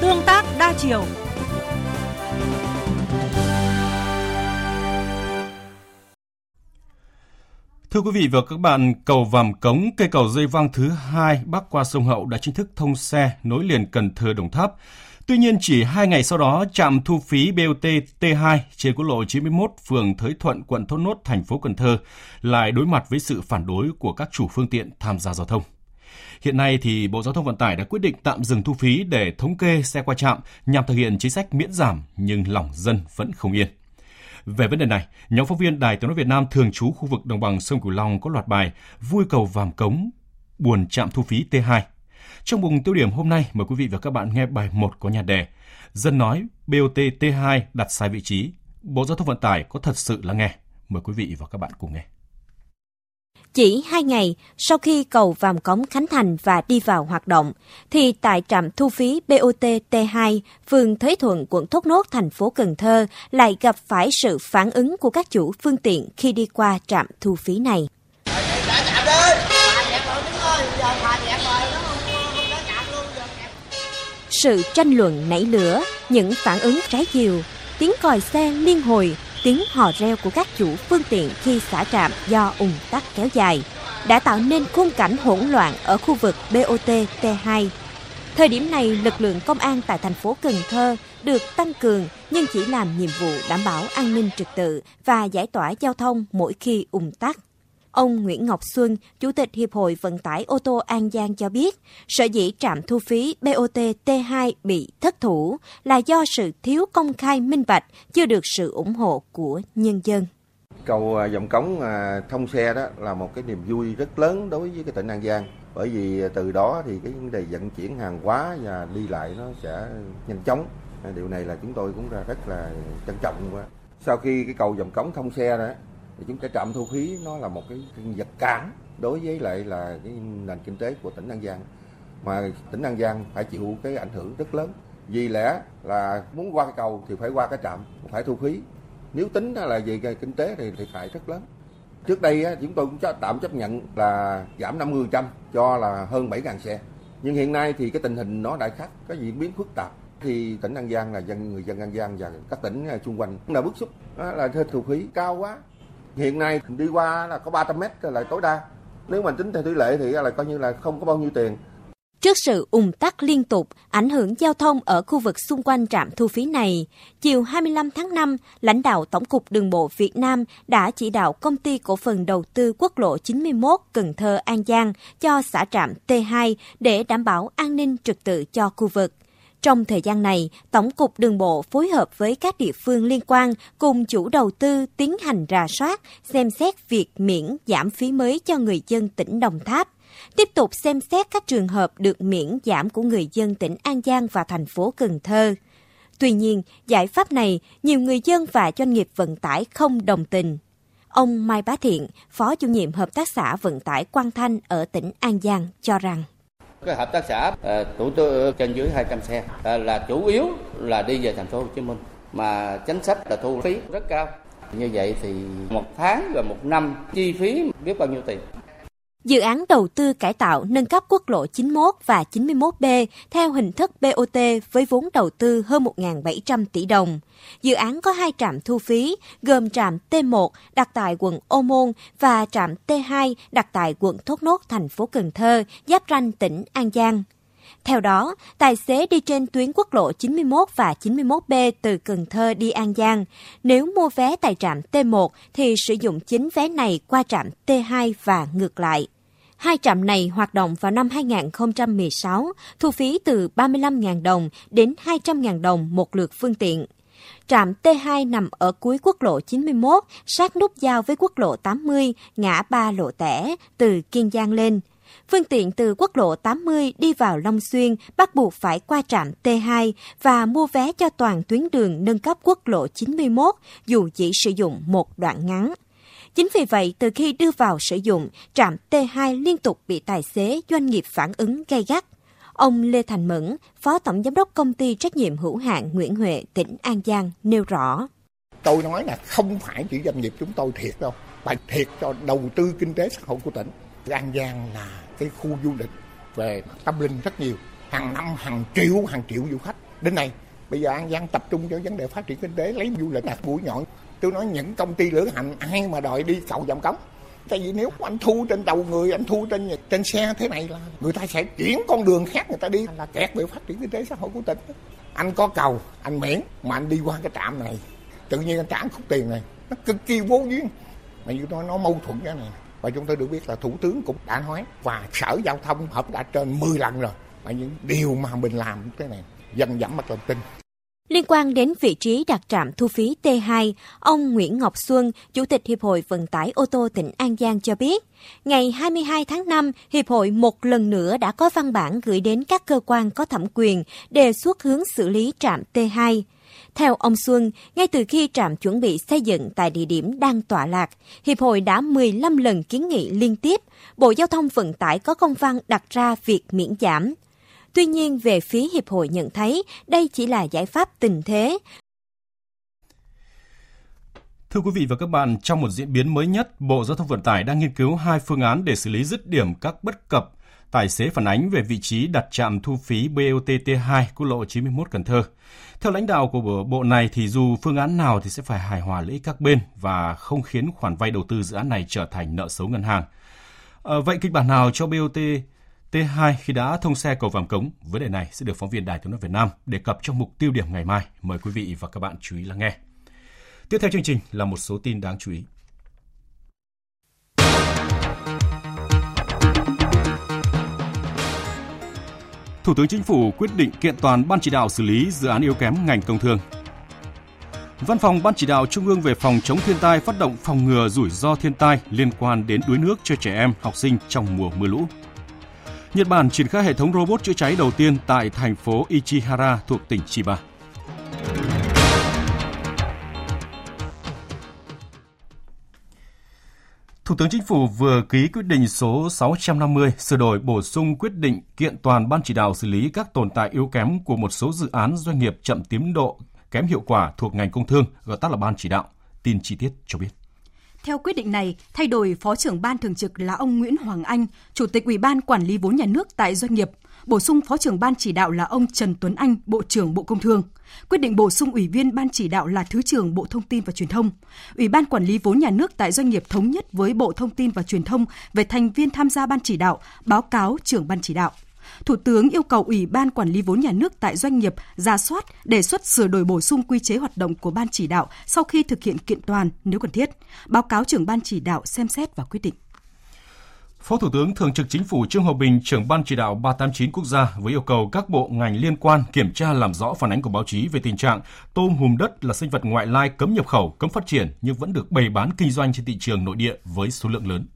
Tương tác đa chiều Thưa quý vị và các bạn, cầu Vàm Cống, cây cầu dây văng thứ hai bắc qua sông Hậu đã chính thức thông xe nối liền Cần Thơ Đồng Tháp. Tuy nhiên, chỉ hai ngày sau đó, trạm thu phí BOT T2 trên quốc lộ 91, phường Thới Thuận, quận Thốt Nốt, thành phố Cần Thơ lại đối mặt với sự phản đối của các chủ phương tiện tham gia giao thông. Hiện nay thì Bộ Giao thông Vận tải đã quyết định tạm dừng thu phí để thống kê xe qua trạm nhằm thực hiện chính sách miễn giảm nhưng lòng dân vẫn không yên. Về vấn đề này, nhóm phóng viên Đài Tiếng nói Việt Nam thường trú khu vực đồng bằng sông Cửu Long có loạt bài Vui cầu vàm cống, buồn trạm thu phí T2. Trong vùng tiêu điểm hôm nay, mời quý vị và các bạn nghe bài 1 có nhà đề Dân nói BOT T2 đặt sai vị trí. Bộ Giao thông Vận tải có thật sự là nghe? Mời quý vị và các bạn cùng nghe. Chỉ hai ngày sau khi cầu Vàm Cống khánh thành và đi vào hoạt động, thì tại trạm thu phí BOT T2, phường Thới Thuận, quận Thốt Nốt, thành phố Cần Thơ lại gặp phải sự phản ứng của các chủ phương tiện khi đi qua trạm thu phí này. Sự tranh luận nảy lửa, những phản ứng trái chiều, tiếng còi xe liên hồi tiếng hò reo của các chủ phương tiện khi xả trạm do ủng tắc kéo dài đã tạo nên khung cảnh hỗn loạn ở khu vực BOT T2. Thời điểm này, lực lượng công an tại thành phố Cần Thơ được tăng cường nhưng chỉ làm nhiệm vụ đảm bảo an ninh trật tự và giải tỏa giao thông mỗi khi ủng tắc. Ông Nguyễn Ngọc Xuân, Chủ tịch Hiệp hội Vận tải ô tô An Giang cho biết, sở dĩ trạm thu phí BOT T2 bị thất thủ là do sự thiếu công khai minh bạch, chưa được sự ủng hộ của nhân dân. Cầu à, dòng cống à, thông xe đó là một cái niềm vui rất lớn đối với cái tỉnh An Giang. Bởi vì à, từ đó thì cái vấn đề vận chuyển hàng hóa và đi lại nó sẽ nhanh chóng. Điều này là chúng tôi cũng rất là trân trọng. Sau khi cái cầu dòng cống thông xe đó thì chúng ta trạm thu phí nó là một cái vật cản đối với lại là cái nền kinh tế của tỉnh An Giang. Mà tỉnh An Giang phải chịu cái ảnh hưởng rất lớn. Vì lẽ là muốn qua cái cầu thì phải qua cái trạm, phải thu phí. Nếu tính là về kinh tế thì thiệt hại rất lớn. Trước đây chúng tôi cũng tạm chấp nhận là giảm 50% cho là hơn 7.000 xe. Nhưng hiện nay thì cái tình hình nó đại khác, có diễn biến phức tạp. Thì tỉnh An Giang là dân, người dân An Giang và các tỉnh xung quanh là bức xúc là thuế thu phí cao quá. Hiện nay đi qua là có 300 mét là tối đa. Nếu mà tính theo tỷ lệ thì là coi như là không có bao nhiêu tiền. Trước sự ùn tắc liên tục, ảnh hưởng giao thông ở khu vực xung quanh trạm thu phí này, chiều 25 tháng 5, lãnh đạo Tổng cục Đường bộ Việt Nam đã chỉ đạo công ty cổ phần đầu tư quốc lộ 91 Cần Thơ An Giang cho xã trạm T2 để đảm bảo an ninh trật tự cho khu vực. Trong thời gian này, Tổng cục Đường bộ phối hợp với các địa phương liên quan cùng chủ đầu tư tiến hành rà soát, xem xét việc miễn giảm phí mới cho người dân tỉnh Đồng Tháp tiếp tục xem xét các trường hợp được miễn giảm của người dân tỉnh An Giang và thành phố Cần Thơ. Tuy nhiên, giải pháp này nhiều người dân và doanh nghiệp vận tải không đồng tình. Ông Mai Bá Thiện, Phó chủ nhiệm Hợp tác xã Vận tải Quang Thanh ở tỉnh An Giang cho rằng cái hợp tác xã ờ, uh, tụ tư ờ, trên dưới 200 xe ờ, là chủ yếu là đi về thành phố Hồ Chí Minh mà chính sách là thu phí rất cao. Như vậy thì một tháng và một năm chi phí biết bao nhiêu tiền. Dự án đầu tư cải tạo nâng cấp quốc lộ 91 và 91B theo hình thức BOT với vốn đầu tư hơn 1.700 tỷ đồng. Dự án có hai trạm thu phí, gồm trạm T1 đặt tại quận Ô Môn và trạm T2 đặt tại quận Thốt Nốt, thành phố Cần Thơ, giáp ranh tỉnh An Giang. Theo đó, tài xế đi trên tuyến quốc lộ 91 và 91B từ Cần Thơ đi An Giang. Nếu mua vé tại trạm T1 thì sử dụng chính vé này qua trạm T2 và ngược lại. Hai trạm này hoạt động vào năm 2016, thu phí từ 35.000 đồng đến 200.000 đồng một lượt phương tiện. Trạm T2 nằm ở cuối quốc lộ 91, sát nút giao với quốc lộ 80, ngã ba lộ tẻ, từ Kiên Giang lên. Phương tiện từ quốc lộ 80 đi vào Long Xuyên bắt buộc phải qua trạm T2 và mua vé cho toàn tuyến đường nâng cấp quốc lộ 91 dù chỉ sử dụng một đoạn ngắn. Chính vì vậy, từ khi đưa vào sử dụng, trạm T2 liên tục bị tài xế doanh nghiệp phản ứng gay gắt. Ông Lê Thành Mẫn, Phó Tổng Giám đốc Công ty Trách nhiệm hữu hạn Nguyễn Huệ, tỉnh An Giang, nêu rõ. Tôi nói là không phải chỉ doanh nghiệp chúng tôi thiệt đâu, mà thiệt cho đầu tư kinh tế xã hội của tỉnh. An Giang là cái khu du lịch về tâm linh rất nhiều. Hàng năm hàng triệu, hàng triệu du khách. Đến nay, bây giờ An Giang tập trung cho vấn đề phát triển kinh tế, lấy du lịch là mũi nhọn. Tôi nói những công ty lữ hành ai mà đòi đi cầu dòng cống? Tại vì nếu anh thu trên đầu người anh thu trên trên xe thế này là người ta sẽ chuyển con đường khác người ta đi. Là kẹt về phát triển kinh tế xã hội của tỉnh. Anh có cầu anh miễn mà anh đi qua cái trạm này. Tự nhiên anh trả khúc tiền này. Nó cực kỳ vô duyên. Mà như tôi nó mâu thuẫn cái này và chúng tôi được biết là thủ tướng cũng đã nói và sở giao thông hợp đã trên 10 lần rồi mà những điều mà mình làm cái này dần giảm mất lòng tin Liên quan đến vị trí đặt trạm thu phí T2, ông Nguyễn Ngọc Xuân, Chủ tịch Hiệp hội Vận tải ô tô tỉnh An Giang cho biết, ngày 22 tháng 5, Hiệp hội một lần nữa đã có văn bản gửi đến các cơ quan có thẩm quyền đề xuất hướng xử lý trạm T2. Theo ông Xuân, ngay từ khi trạm chuẩn bị xây dựng tại địa điểm đang tọa lạc, Hiệp hội đã 15 lần kiến nghị liên tiếp, Bộ Giao thông Vận tải có công văn đặt ra việc miễn giảm. Tuy nhiên, về phía Hiệp hội nhận thấy đây chỉ là giải pháp tình thế. Thưa quý vị và các bạn, trong một diễn biến mới nhất, Bộ Giao thông Vận tải đang nghiên cứu hai phương án để xử lý dứt điểm các bất cập tài xế phản ánh về vị trí đặt trạm thu phí BOT T2 quốc lộ 91 Cần Thơ. Theo lãnh đạo của bộ, bộ này thì dù phương án nào thì sẽ phải hài hòa lợi ích các bên và không khiến khoản vay đầu tư dự án này trở thành nợ xấu ngân hàng. À, vậy kịch bản nào cho BOT T2 khi đã thông xe cầu Vàm Cống. Vấn đề này sẽ được phóng viên Đài Tiếng nói Việt Nam đề cập trong mục tiêu điểm ngày mai. Mời quý vị và các bạn chú ý lắng nghe. Tiếp theo chương trình là một số tin đáng chú ý. Thủ tướng Chính phủ quyết định kiện toàn Ban chỉ đạo xử lý dự án yếu kém ngành công thương. Văn phòng Ban chỉ đạo Trung ương về phòng chống thiên tai phát động phòng ngừa rủi ro thiên tai liên quan đến đuối nước cho trẻ em, học sinh trong mùa mưa lũ. Nhật Bản triển khai hệ thống robot chữa cháy đầu tiên tại thành phố Ichihara thuộc tỉnh Chiba. Thủ tướng Chính phủ vừa ký quyết định số 650 sửa đổi bổ sung quyết định kiện toàn ban chỉ đạo xử lý các tồn tại yếu kém của một số dự án doanh nghiệp chậm tiến độ, kém hiệu quả thuộc ngành công thương, gọi tắt là ban chỉ đạo. Tin chi tiết cho biết. Theo quyết định này, thay đổi Phó trưởng Ban Thường trực là ông Nguyễn Hoàng Anh, Chủ tịch Ủy ban Quản lý vốn nhà nước tại doanh nghiệp, bổ sung Phó trưởng Ban chỉ đạo là ông Trần Tuấn Anh, Bộ trưởng Bộ Công Thương. Quyết định bổ sung Ủy viên Ban chỉ đạo là Thứ trưởng Bộ Thông tin và Truyền thông. Ủy ban Quản lý vốn nhà nước tại doanh nghiệp thống nhất với Bộ Thông tin và Truyền thông về thành viên tham gia Ban chỉ đạo, báo cáo trưởng Ban chỉ đạo. Thủ tướng yêu cầu Ủy ban Quản lý vốn nhà nước tại doanh nghiệp ra soát, đề xuất sửa đổi bổ sung quy chế hoạt động của ban chỉ đạo sau khi thực hiện kiện toàn nếu cần thiết. Báo cáo trưởng ban chỉ đạo xem xét và quyết định. Phó Thủ tướng Thường trực Chính phủ Trương Hòa Bình, trưởng ban chỉ đạo 389 quốc gia với yêu cầu các bộ ngành liên quan kiểm tra làm rõ phản ánh của báo chí về tình trạng tôm hùm đất là sinh vật ngoại lai cấm nhập khẩu, cấm phát triển nhưng vẫn được bày bán kinh doanh trên thị trường nội địa với số lượng lớn.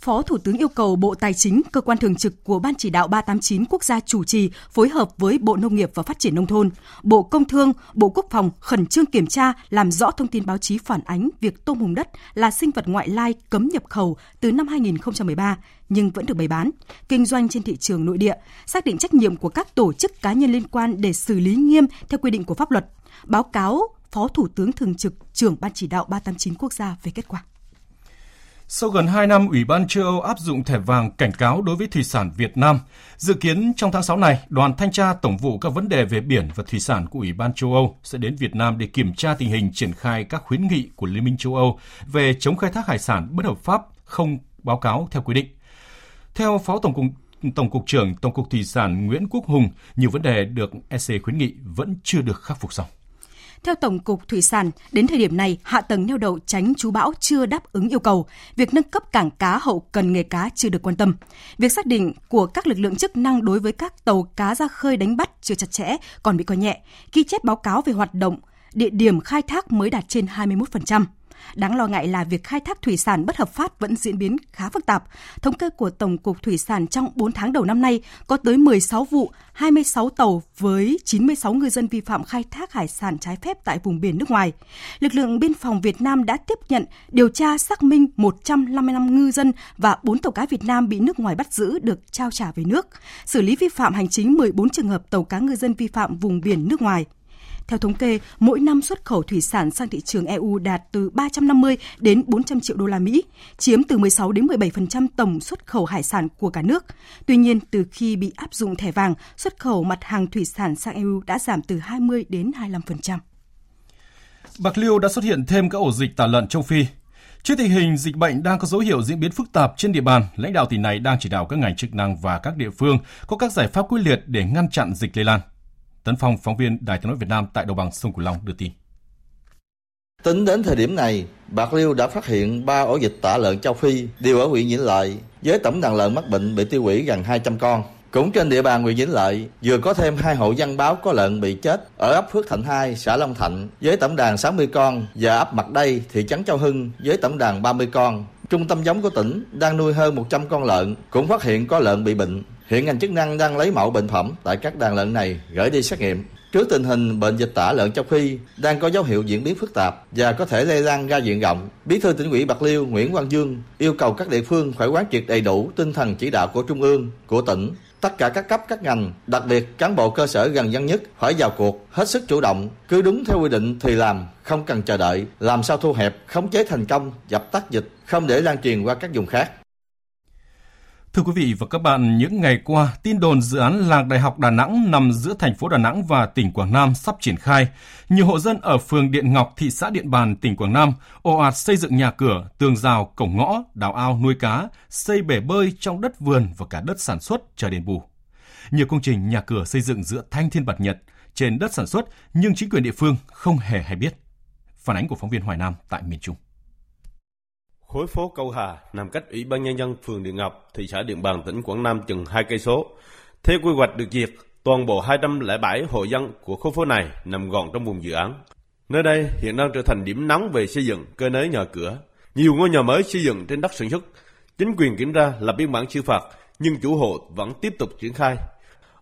Phó Thủ tướng yêu cầu Bộ Tài chính, cơ quan thường trực của Ban chỉ đạo 389 quốc gia chủ trì phối hợp với Bộ Nông nghiệp và Phát triển Nông thôn, Bộ Công Thương, Bộ Quốc phòng khẩn trương kiểm tra, làm rõ thông tin báo chí phản ánh việc tôm hùm đất là sinh vật ngoại lai cấm nhập khẩu từ năm 2013 nhưng vẫn được bày bán, kinh doanh trên thị trường nội địa, xác định trách nhiệm của các tổ chức cá nhân liên quan để xử lý nghiêm theo quy định của pháp luật. Báo cáo Phó Thủ tướng Thường trực, trưởng Ban chỉ đạo 389 quốc gia về kết quả. Sau gần 2 năm, Ủy ban châu Âu áp dụng thẻ vàng cảnh cáo đối với thủy sản Việt Nam. Dự kiến trong tháng 6 này, đoàn thanh tra tổng vụ các vấn đề về biển và thủy sản của Ủy ban châu Âu sẽ đến Việt Nam để kiểm tra tình hình triển khai các khuyến nghị của Liên minh châu Âu về chống khai thác hải sản bất hợp pháp không báo cáo theo quy định. Theo Phó Tổng cục Tổng cục trưởng Tổng cục Thủy sản Nguyễn Quốc Hùng, nhiều vấn đề được EC khuyến nghị vẫn chưa được khắc phục xong. Theo Tổng cục Thủy sản, đến thời điểm này, hạ tầng neo đậu tránh chú bão chưa đáp ứng yêu cầu. Việc nâng cấp cảng cá hậu cần nghề cá chưa được quan tâm. Việc xác định của các lực lượng chức năng đối với các tàu cá ra khơi đánh bắt chưa chặt chẽ, còn bị coi nhẹ. Ghi chép báo cáo về hoạt động, địa điểm khai thác mới đạt trên 21%. Đáng lo ngại là việc khai thác thủy sản bất hợp pháp vẫn diễn biến khá phức tạp. Thống kê của Tổng cục Thủy sản trong 4 tháng đầu năm nay có tới 16 vụ, 26 tàu với 96 ngư dân vi phạm khai thác hải sản trái phép tại vùng biển nước ngoài. Lực lượng biên phòng Việt Nam đã tiếp nhận, điều tra xác minh 155 ngư dân và 4 tàu cá Việt Nam bị nước ngoài bắt giữ được trao trả về nước, xử lý vi phạm hành chính 14 trường hợp tàu cá ngư dân vi phạm vùng biển nước ngoài. Theo thống kê, mỗi năm xuất khẩu thủy sản sang thị trường EU đạt từ 350 đến 400 triệu đô la Mỹ, chiếm từ 16 đến 17% tổng xuất khẩu hải sản của cả nước. Tuy nhiên, từ khi bị áp dụng thẻ vàng, xuất khẩu mặt hàng thủy sản sang EU đã giảm từ 20 đến 25%. Bạc Liêu đã xuất hiện thêm các ổ dịch tả lợn châu Phi. Trước tình hình dịch bệnh đang có dấu hiệu diễn biến phức tạp trên địa bàn, lãnh đạo tỉnh này đang chỉ đạo các ngành chức năng và các địa phương có các giải pháp quyết liệt để ngăn chặn dịch lây lan. Tấn Phong, phóng viên Đài tiếng nói Việt Nam tại đồng bằng sông Cửu Long đưa tin. Tính đến thời điểm này, Bạc Liêu đã phát hiện 3 ổ dịch tả lợn châu Phi đều ở huyện Vĩnh Lợi, với tổng đàn lợn mắc bệnh bị tiêu hủy gần 200 con. Cũng trên địa bàn huyện Vĩnh Lợi, vừa có thêm hai hộ dân báo có lợn bị chết ở ấp Phước Thạnh 2, xã Long Thạnh với tổng đàn 60 con và ấp Mặt Đây, thị trấn Châu Hưng với tổng đàn 30 con. Trung tâm giống của tỉnh đang nuôi hơn 100 con lợn, cũng phát hiện có lợn bị bệnh. Hiện ngành chức năng đang lấy mẫu bệnh phẩm tại các đàn lợn này gửi đi xét nghiệm. Trước tình hình bệnh dịch tả lợn châu Phi đang có dấu hiệu diễn biến phức tạp và có thể lây lan ra diện rộng, Bí thư tỉnh ủy Bạc Liêu Nguyễn Quang Dương yêu cầu các địa phương phải quán triệt đầy đủ tinh thần chỉ đạo của trung ương, của tỉnh, tất cả các cấp các ngành, đặc biệt cán bộ cơ sở gần dân nhất phải vào cuộc, hết sức chủ động, cứ đúng theo quy định thì làm, không cần chờ đợi, làm sao thu hẹp, khống chế thành công, dập tắt dịch, không để lan truyền qua các vùng khác. Thưa quý vị và các bạn, những ngày qua, tin đồn dự án Làng Đại học Đà Nẵng nằm giữa thành phố Đà Nẵng và tỉnh Quảng Nam sắp triển khai. Nhiều hộ dân ở phường Điện Ngọc, thị xã Điện Bàn, tỉnh Quảng Nam ồ ạt xây dựng nhà cửa, tường rào, cổng ngõ, đào ao nuôi cá, xây bể bơi trong đất vườn và cả đất sản xuất chờ đền bù. Nhiều công trình nhà cửa xây dựng giữa thanh thiên bạt nhật trên đất sản xuất nhưng chính quyền địa phương không hề hay biết. Phản ánh của phóng viên Hoài Nam tại miền Trung. Khối phố Câu Hà nằm cách Ủy ban nhân dân phường Điện Ngọc, thị xã Điện Bàn, tỉnh Quảng Nam chừng 2 cây số. Theo quy hoạch được duyệt, toàn bộ 207 hộ dân của khu phố này nằm gọn trong vùng dự án. Nơi đây hiện đang trở thành điểm nóng về xây dựng cơ nới nhà cửa. Nhiều ngôi nhà mới xây dựng trên đất sản xuất. Chính quyền kiểm tra lập biên bản xử phạt, nhưng chủ hộ vẫn tiếp tục triển khai.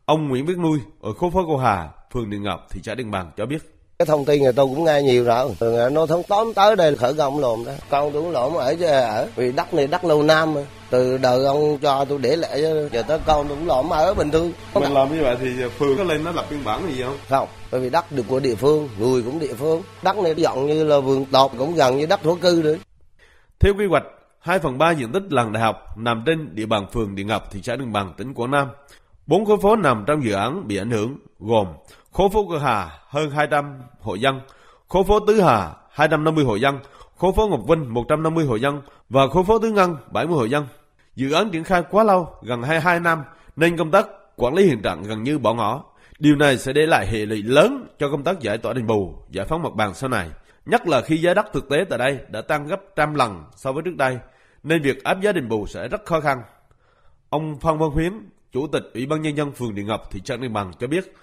Ông Nguyễn Viết Nuôi ở khu phố Cô Hà, phường Điện Ngọc, thị xã Điện Bàn cho biết. Cái thông tin này tôi cũng nghe nhiều rồi. Rồi nó thông tóm tới đây khởi công lồn đó. Con tôi cũng lộn ở chứ ở. Vì đất này đất lâu năm mà. Từ đời ông cho tôi để lại giờ tới con tôi cũng lộn ở bình thường. Mình làm như vậy thì phường có lên nó lập biên bản gì không? Không, bởi vì đất được của địa phương, người cũng địa phương. Đất này dọn như là vườn tột cũng gần như đất thổ cư nữa. Theo quy hoạch, 2 phần 3 diện tích làng đại học nằm trên địa bàn phường Điện Ngọc, thị xã Điện Bàn, tỉnh Quảng Nam. Bốn khối phố nằm trong dự án bị ảnh hưởng gồm Khu phố Cơ Hà hơn 200 hộ dân, khu phố Tứ Hà 250 hộ dân, khu phố Ngọc Vinh 150 hộ dân và khu phố Tứ Ngân 70 hộ dân. Dự án triển khai quá lâu, gần 22 năm, nên công tác quản lý hiện trạng gần như bỏ ngỏ. Điều này sẽ để lại hệ lụy lớn cho công tác giải tỏa đền bù, giải phóng mặt bằng sau này. Nhất là khi giá đất thực tế tại đây đã tăng gấp trăm lần so với trước đây, nên việc áp giá đền bù sẽ rất khó khăn. Ông Phan Văn Huyến, Chủ tịch Ủy ban Nhân dân phường Điện Ngọc, thị trấn Điện Bằng cho biết,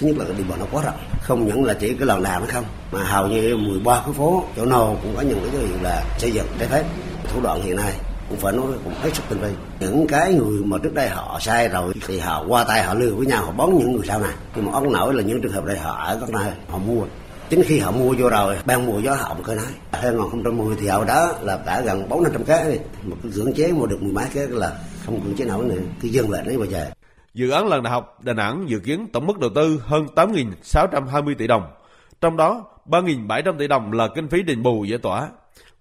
nhất là cái địa bàn nó quá rộng. Không những là chỉ cái lò nào nó không, mà hầu như 13 cái phố, chỗ nào cũng có những cái dấu là xây dựng trái phép. Thủ đoạn hiện nay cũng phải nói cũng hết sức tinh vi. Những cái người mà trước đây họ sai rồi thì họ qua tay họ lừa với nhau, họ bón những người sau này. Nhưng mà ông nổi là những trường hợp đây họ ở các nơi họ mua. Chính khi họ mua vô rồi, ban mùa gió họ nghìn không trăm 2010 thì họ đó là cả gần bốn năm trăm cái một cái cưỡng chế mua được mười mấy cái là không cưỡng chế nổi nữa, cứ dừng lại đấy bao giờ Dự án lần đại học Đà Nẵng dự kiến tổng mức đầu tư hơn 8.620 tỷ đồng, trong đó 3.700 tỷ đồng là kinh phí đền bù giải tỏa.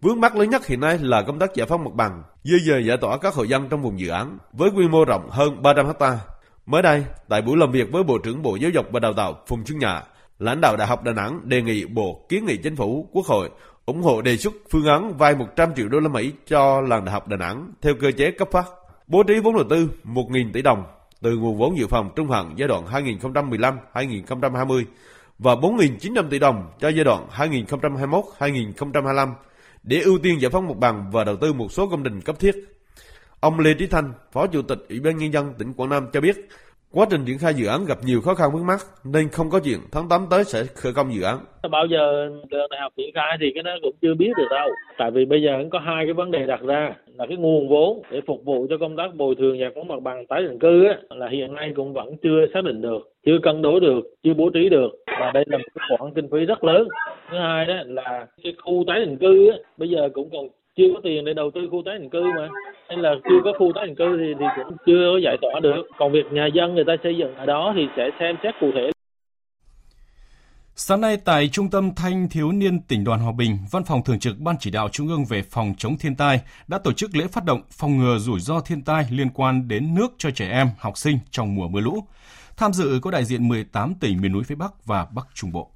Vướng mắt lớn nhất hiện nay là công tác giải phóng mặt bằng, di dời giải tỏa các hộ dân trong vùng dự án với quy mô rộng hơn 300 ha. Mới đây, tại buổi làm việc với Bộ trưởng Bộ Giáo dục và Đào tạo Phùng Xuân Nhạ, lãnh đạo Đại học Đà Nẵng đề nghị Bộ kiến nghị Chính phủ, Quốc hội ủng hộ đề xuất phương án vay 100 triệu đô la Mỹ cho làng Đại học Đà Nẵng theo cơ chế cấp phát, bố trí vốn đầu tư 1.000 tỷ đồng từ nguồn vốn dự phòng trung hạn giai đoạn 2015-2020 và 4.900 tỷ đồng cho giai đoạn 2021-2025 để ưu tiên giải phóng mặt bằng và đầu tư một số công trình cấp thiết. Ông Lê Trí Thanh, Phó Chủ tịch Ủy ban Nhân dân tỉnh Quảng Nam cho biết, Quá trình triển khai dự án gặp nhiều khó khăn vướng mắt nên không có chuyện tháng 8 tới sẽ khởi công dự án. Bao giờ trường đại học triển khai thì cái đó cũng chưa biết được đâu. Tại vì bây giờ có hai cái vấn đề đặt ra là cái nguồn vốn để phục vụ cho công tác bồi thường giải phóng mặt bằng tái định cư ấy, là hiện nay cũng vẫn chưa xác định được, chưa cân đối được, chưa bố trí được và đây là một cái khoản kinh phí rất lớn. Thứ hai đó là cái khu tái định cư ấy, bây giờ cũng còn chưa có tiền để đầu tư khu tái định cư mà nên là chưa có khu tái định cư thì, thì cũng chưa có giải tỏa được còn việc nhà dân người ta xây dựng ở đó thì sẽ xem xét cụ thể Sáng nay tại Trung tâm Thanh thiếu niên tỉnh đoàn Hòa Bình, Văn phòng Thường trực Ban Chỉ đạo Trung ương về phòng chống thiên tai đã tổ chức lễ phát động phòng ngừa rủi ro thiên tai liên quan đến nước cho trẻ em, học sinh trong mùa mưa lũ. Tham dự có đại diện 18 tỉnh miền núi phía Bắc và Bắc Trung Bộ.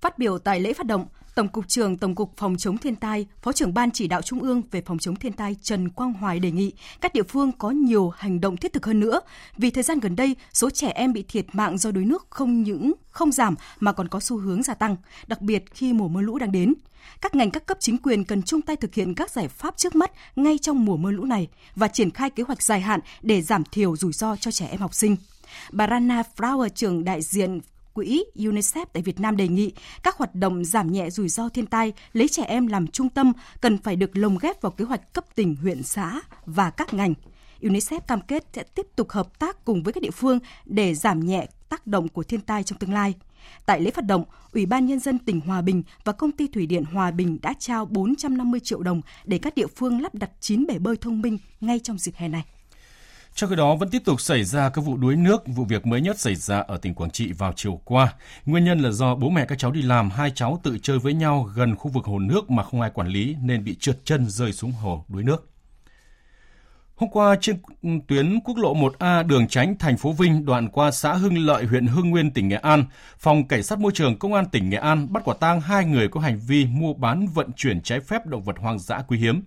Phát biểu tại lễ phát động, Tổng cục trưởng Tổng cục Phòng chống thiên tai, Phó trưởng Ban chỉ đạo Trung ương về phòng chống thiên tai Trần Quang Hoài đề nghị các địa phương có nhiều hành động thiết thực hơn nữa, vì thời gian gần đây số trẻ em bị thiệt mạng do đuối nước không những không giảm mà còn có xu hướng gia tăng, đặc biệt khi mùa mưa lũ đang đến. Các ngành các cấp chính quyền cần chung tay thực hiện các giải pháp trước mắt ngay trong mùa mưa lũ này và triển khai kế hoạch dài hạn để giảm thiểu rủi ro cho trẻ em học sinh. Bà Rana Flower, trưởng đại diện Quỹ UNICEF tại Việt Nam đề nghị các hoạt động giảm nhẹ rủi ro thiên tai lấy trẻ em làm trung tâm cần phải được lồng ghép vào kế hoạch cấp tỉnh, huyện, xã và các ngành. UNICEF cam kết sẽ tiếp tục hợp tác cùng với các địa phương để giảm nhẹ tác động của thiên tai trong tương lai. Tại lễ phát động, Ủy ban Nhân dân tỉnh Hòa Bình và Công ty Thủy điện Hòa Bình đã trao 450 triệu đồng để các địa phương lắp đặt 9 bể bơi thông minh ngay trong dịp hè này. Trong khi đó vẫn tiếp tục xảy ra các vụ đuối nước, vụ việc mới nhất xảy ra ở tỉnh Quảng Trị vào chiều qua. Nguyên nhân là do bố mẹ các cháu đi làm, hai cháu tự chơi với nhau gần khu vực hồ nước mà không ai quản lý nên bị trượt chân rơi xuống hồ đuối nước. Hôm qua trên tuyến quốc lộ 1A đường tránh thành phố Vinh đoạn qua xã Hưng Lợi huyện Hưng Nguyên tỉnh Nghệ An, phòng cảnh sát môi trường công an tỉnh Nghệ An bắt quả tang hai người có hành vi mua bán vận chuyển trái phép động vật hoang dã quý hiếm.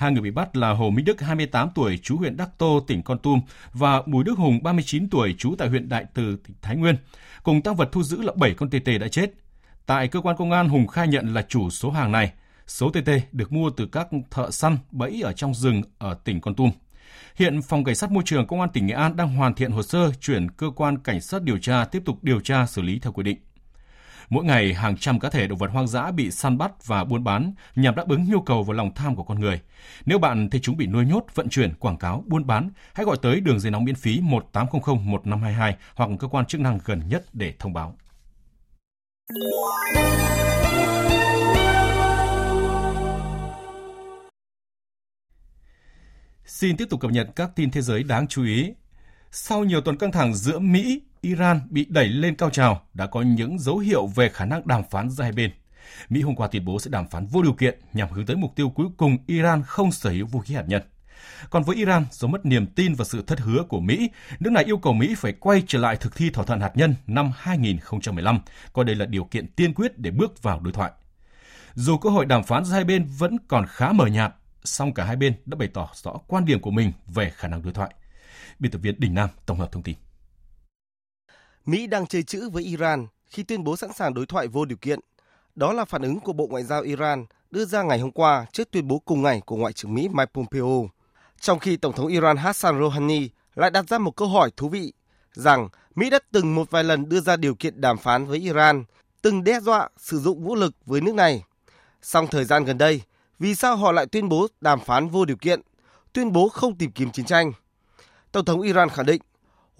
Hai người bị bắt là Hồ Minh Đức 28 tuổi chú huyện Đắc Tô, tỉnh Con Tum, và Bùi Đức Hùng 39 tuổi, trú tại huyện Đại Từ, tỉnh Thái Nguyên. Cùng tăng vật thu giữ là 7 con tê tê đã chết. Tại cơ quan công an, Hùng khai nhận là chủ số hàng này. Số tê tê được mua từ các thợ săn bẫy ở trong rừng ở tỉnh Con Tum. Hiện Phòng Cảnh sát Môi trường Công an tỉnh Nghệ An đang hoàn thiện hồ sơ, chuyển cơ quan cảnh sát điều tra tiếp tục điều tra xử lý theo quy định. Mỗi ngày, hàng trăm cá thể động vật hoang dã bị săn bắt và buôn bán nhằm đáp ứng nhu cầu và lòng tham của con người. Nếu bạn thấy chúng bị nuôi nhốt, vận chuyển, quảng cáo, buôn bán, hãy gọi tới đường dây nóng miễn phí 1800 1522 hoặc cơ quan chức năng gần nhất để thông báo. Xin tiếp tục cập nhật các tin thế giới đáng chú ý. Sau nhiều tuần căng thẳng giữa Mỹ, Iran bị đẩy lên cao trào đã có những dấu hiệu về khả năng đàm phán giữa hai bên. Mỹ hôm qua tuyên bố sẽ đàm phán vô điều kiện nhằm hướng tới mục tiêu cuối cùng Iran không sở hữu vũ khí hạt nhân. Còn với Iran, do mất niềm tin và sự thất hứa của Mỹ, nước này yêu cầu Mỹ phải quay trở lại thực thi thỏa thuận hạt nhân năm 2015, coi đây là điều kiện tiên quyết để bước vào đối thoại. Dù cơ hội đàm phán giữa hai bên vẫn còn khá mờ nhạt, song cả hai bên đã bày tỏ rõ quan điểm của mình về khả năng đối thoại. Biên tập viên Đình Nam tổng hợp thông tin. Mỹ đang chơi chữ với Iran khi tuyên bố sẵn sàng đối thoại vô điều kiện. Đó là phản ứng của Bộ Ngoại giao Iran đưa ra ngày hôm qua trước tuyên bố cùng ngày của Ngoại trưởng Mỹ Mike Pompeo. Trong khi Tổng thống Iran Hassan Rouhani lại đặt ra một câu hỏi thú vị rằng Mỹ đã từng một vài lần đưa ra điều kiện đàm phán với Iran, từng đe dọa sử dụng vũ lực với nước này. Song thời gian gần đây, vì sao họ lại tuyên bố đàm phán vô điều kiện, tuyên bố không tìm kiếm chiến tranh? Tổng thống Iran khẳng định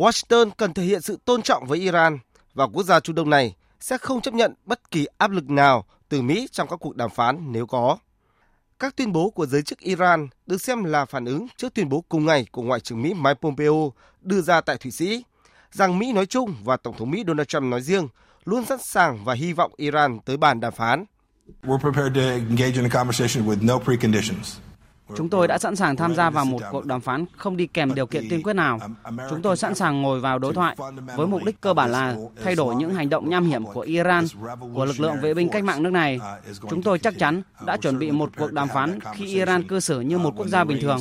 Washington cần thể hiện sự tôn trọng với Iran và quốc gia Trung Đông này sẽ không chấp nhận bất kỳ áp lực nào từ Mỹ trong các cuộc đàm phán nếu có. Các tuyên bố của giới chức Iran được xem là phản ứng trước tuyên bố cùng ngày của Ngoại trưởng Mỹ Mike Pompeo đưa ra tại Thụy Sĩ, rằng Mỹ nói chung và Tổng thống Mỹ Donald Trump nói riêng luôn sẵn sàng và hy vọng Iran tới bàn đàm phán. Chúng tôi đã sẵn sàng tham gia vào một cuộc đàm phán không đi kèm điều kiện tiên quyết nào. Chúng tôi sẵn sàng ngồi vào đối thoại với mục đích cơ bản là thay đổi những hành động nham hiểm của Iran, của lực lượng vệ binh cách mạng nước này. Chúng tôi chắc chắn đã chuẩn bị một cuộc đàm phán khi Iran cư xử như một quốc gia bình thường.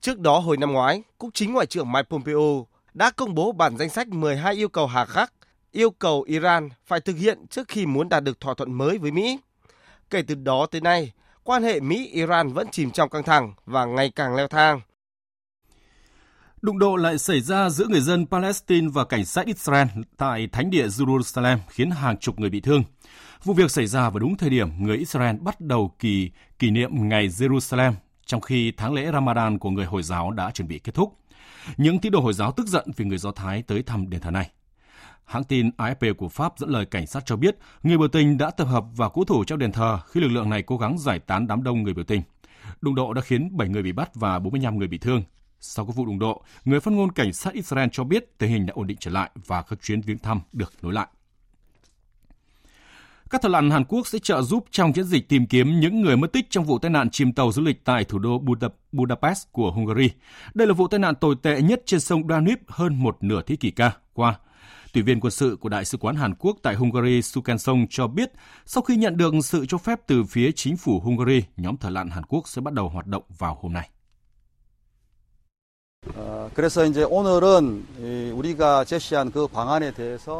Trước đó hồi năm ngoái, cũng chính Ngoại trưởng Mike Pompeo đã công bố bản danh sách 12 yêu cầu hà khắc yêu cầu Iran phải thực hiện trước khi muốn đạt được thỏa thuận mới với Mỹ. Kể từ đó tới nay, quan hệ Mỹ-Iran vẫn chìm trong căng thẳng và ngày càng leo thang. Đụng độ lại xảy ra giữa người dân Palestine và cảnh sát Israel tại thánh địa Jerusalem khiến hàng chục người bị thương. Vụ việc xảy ra vào đúng thời điểm người Israel bắt đầu kỳ kỷ niệm ngày Jerusalem, trong khi tháng lễ Ramadan của người Hồi giáo đã chuẩn bị kết thúc. Những tín đồ Hồi giáo tức giận vì người Do Thái tới thăm đền thờ này. Hãng tin AFP của Pháp dẫn lời cảnh sát cho biết người biểu tình đã tập hợp và cố thủ trong đền thờ khi lực lượng này cố gắng giải tán đám đông người biểu tình. Đụng độ đã khiến 7 người bị bắt và 45 người bị thương. Sau các vụ đụng độ, người phát ngôn cảnh sát Israel cho biết tình hình đã ổn định trở lại và các chuyến viếng thăm được nối lại. Các thợ lặn Hàn Quốc sẽ trợ giúp trong chiến dịch tìm kiếm những người mất tích trong vụ tai nạn chìm tàu du lịch tại thủ đô Budapest của Hungary. Đây là vụ tai nạn tồi tệ nhất trên sông Danube hơn một nửa thế kỷ qua. Tùy viên quân sự của Đại sứ quán Hàn Quốc tại Hungary Sukan Song cho biết, sau khi nhận được sự cho phép từ phía chính phủ Hungary, nhóm thợ lặn Hàn Quốc sẽ bắt đầu hoạt động vào hôm nay.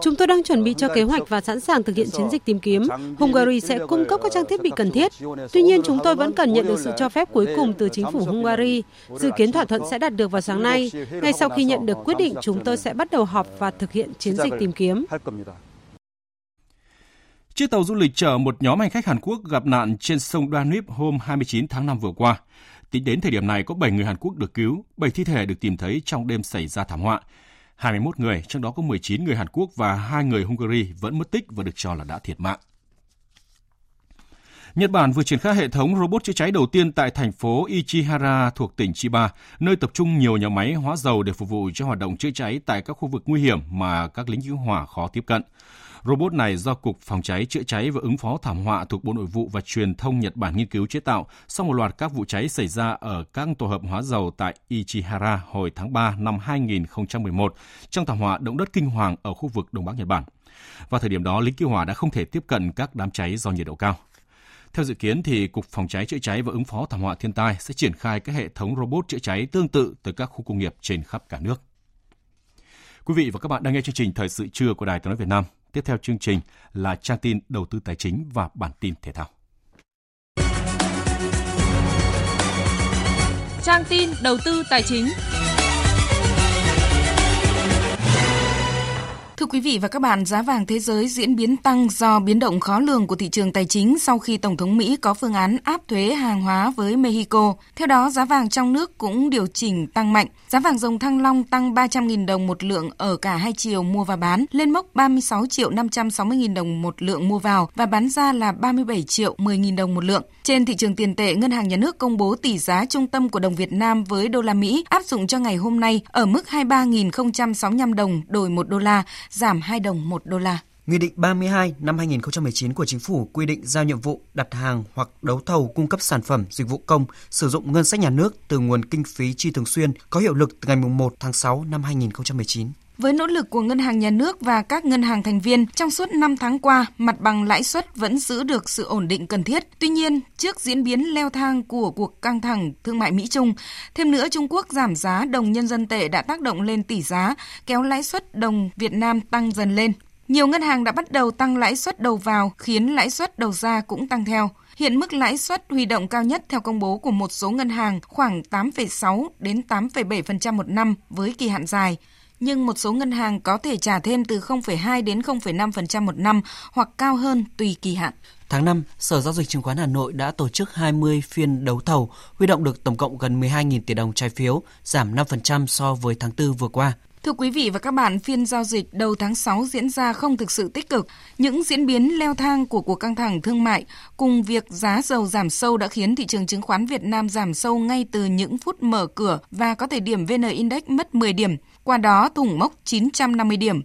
Chúng tôi đang chuẩn bị cho kế hoạch và sẵn sàng thực hiện chiến dịch tìm kiếm. Hungary sẽ cung cấp các trang thiết bị cần thiết. Tuy nhiên, chúng tôi vẫn cần nhận được sự cho phép cuối cùng từ chính phủ Hungary. Dự kiến thỏa thuận sẽ đạt được vào sáng nay. Ngay sau khi nhận được quyết định, chúng tôi sẽ bắt đầu họp và thực hiện chiến dịch tìm kiếm. Chiếc tàu du lịch chở một nhóm hành khách Hàn Quốc gặp nạn trên sông Danube hôm 29 tháng 5 vừa qua. Tính đến thời điểm này có 7 người Hàn Quốc được cứu, 7 thi thể được tìm thấy trong đêm xảy ra thảm họa. 21 người, trong đó có 19 người Hàn Quốc và 2 người Hungary vẫn mất tích và được cho là đã thiệt mạng. Nhật Bản vừa triển khai hệ thống robot chữa cháy đầu tiên tại thành phố Ichihara thuộc tỉnh Chiba, nơi tập trung nhiều nhà máy hóa dầu để phục vụ cho hoạt động chữa cháy tại các khu vực nguy hiểm mà các lính cứu hỏa khó tiếp cận. Robot này do Cục Phòng cháy, chữa cháy và ứng phó thảm họa thuộc Bộ Nội vụ và Truyền thông Nhật Bản nghiên cứu chế tạo sau một loạt các vụ cháy xảy ra ở các tổ hợp hóa dầu tại Ichihara hồi tháng 3 năm 2011 trong thảm họa động đất kinh hoàng ở khu vực Đông Bắc Nhật Bản. Vào thời điểm đó, lính cứu hỏa đã không thể tiếp cận các đám cháy do nhiệt độ cao. Theo dự kiến thì Cục Phòng cháy chữa cháy và ứng phó thảm họa thiên tai sẽ triển khai các hệ thống robot chữa cháy tương tự tới các khu công nghiệp trên khắp cả nước. Quý vị và các bạn đang nghe chương trình Thời sự trưa của Đài Tiếng nói Việt Nam. Tiếp theo chương trình là trang tin đầu tư tài chính và bản tin thể thao. Trang tin đầu tư tài chính. Thưa quý vị và các bạn, giá vàng thế giới diễn biến tăng do biến động khó lường của thị trường tài chính sau khi Tổng thống Mỹ có phương án áp thuế hàng hóa với Mexico. Theo đó, giá vàng trong nước cũng điều chỉnh tăng mạnh. Giá vàng dòng thăng long tăng 300.000 đồng một lượng ở cả hai chiều mua và bán, lên mốc 36 triệu 560.000 đồng một lượng mua vào và bán ra là 37 triệu 10.000 đồng một lượng. Trên thị trường tiền tệ, Ngân hàng Nhà nước công bố tỷ giá trung tâm của đồng Việt Nam với đô la Mỹ áp dụng cho ngày hôm nay ở mức 23.065 đồng đổi 1 đô la, giảm 2 đồng 1 đô la. Nghị định 32 năm 2019 của Chính phủ quy định giao nhiệm vụ đặt hàng hoặc đấu thầu cung cấp sản phẩm, dịch vụ công sử dụng ngân sách nhà nước từ nguồn kinh phí chi thường xuyên có hiệu lực từ ngày 1 tháng 6 năm 2019. Với nỗ lực của Ngân hàng Nhà nước và các ngân hàng thành viên, trong suốt 5 tháng qua, mặt bằng lãi suất vẫn giữ được sự ổn định cần thiết. Tuy nhiên, trước diễn biến leo thang của cuộc căng thẳng thương mại Mỹ-Trung, thêm nữa Trung Quốc giảm giá đồng nhân dân tệ đã tác động lên tỷ giá, kéo lãi suất đồng Việt Nam tăng dần lên. Nhiều ngân hàng đã bắt đầu tăng lãi suất đầu vào, khiến lãi suất đầu ra cũng tăng theo. Hiện mức lãi suất huy động cao nhất theo công bố của một số ngân hàng khoảng 8,6 đến 8,7% một năm với kỳ hạn dài nhưng một số ngân hàng có thể trả thêm từ 0,2 đến 0,5% một năm hoặc cao hơn tùy kỳ hạn. Tháng 5, Sở Giao dịch Chứng khoán Hà Nội đã tổ chức 20 phiên đấu thầu, huy động được tổng cộng gần 12.000 tỷ đồng trái phiếu, giảm 5% so với tháng 4 vừa qua. Thưa quý vị và các bạn, phiên giao dịch đầu tháng 6 diễn ra không thực sự tích cực. Những diễn biến leo thang của cuộc căng thẳng thương mại cùng việc giá dầu giảm sâu đã khiến thị trường chứng khoán Việt Nam giảm sâu ngay từ những phút mở cửa và có thể điểm VN Index mất 10 điểm, qua đó thủng mốc 950 điểm.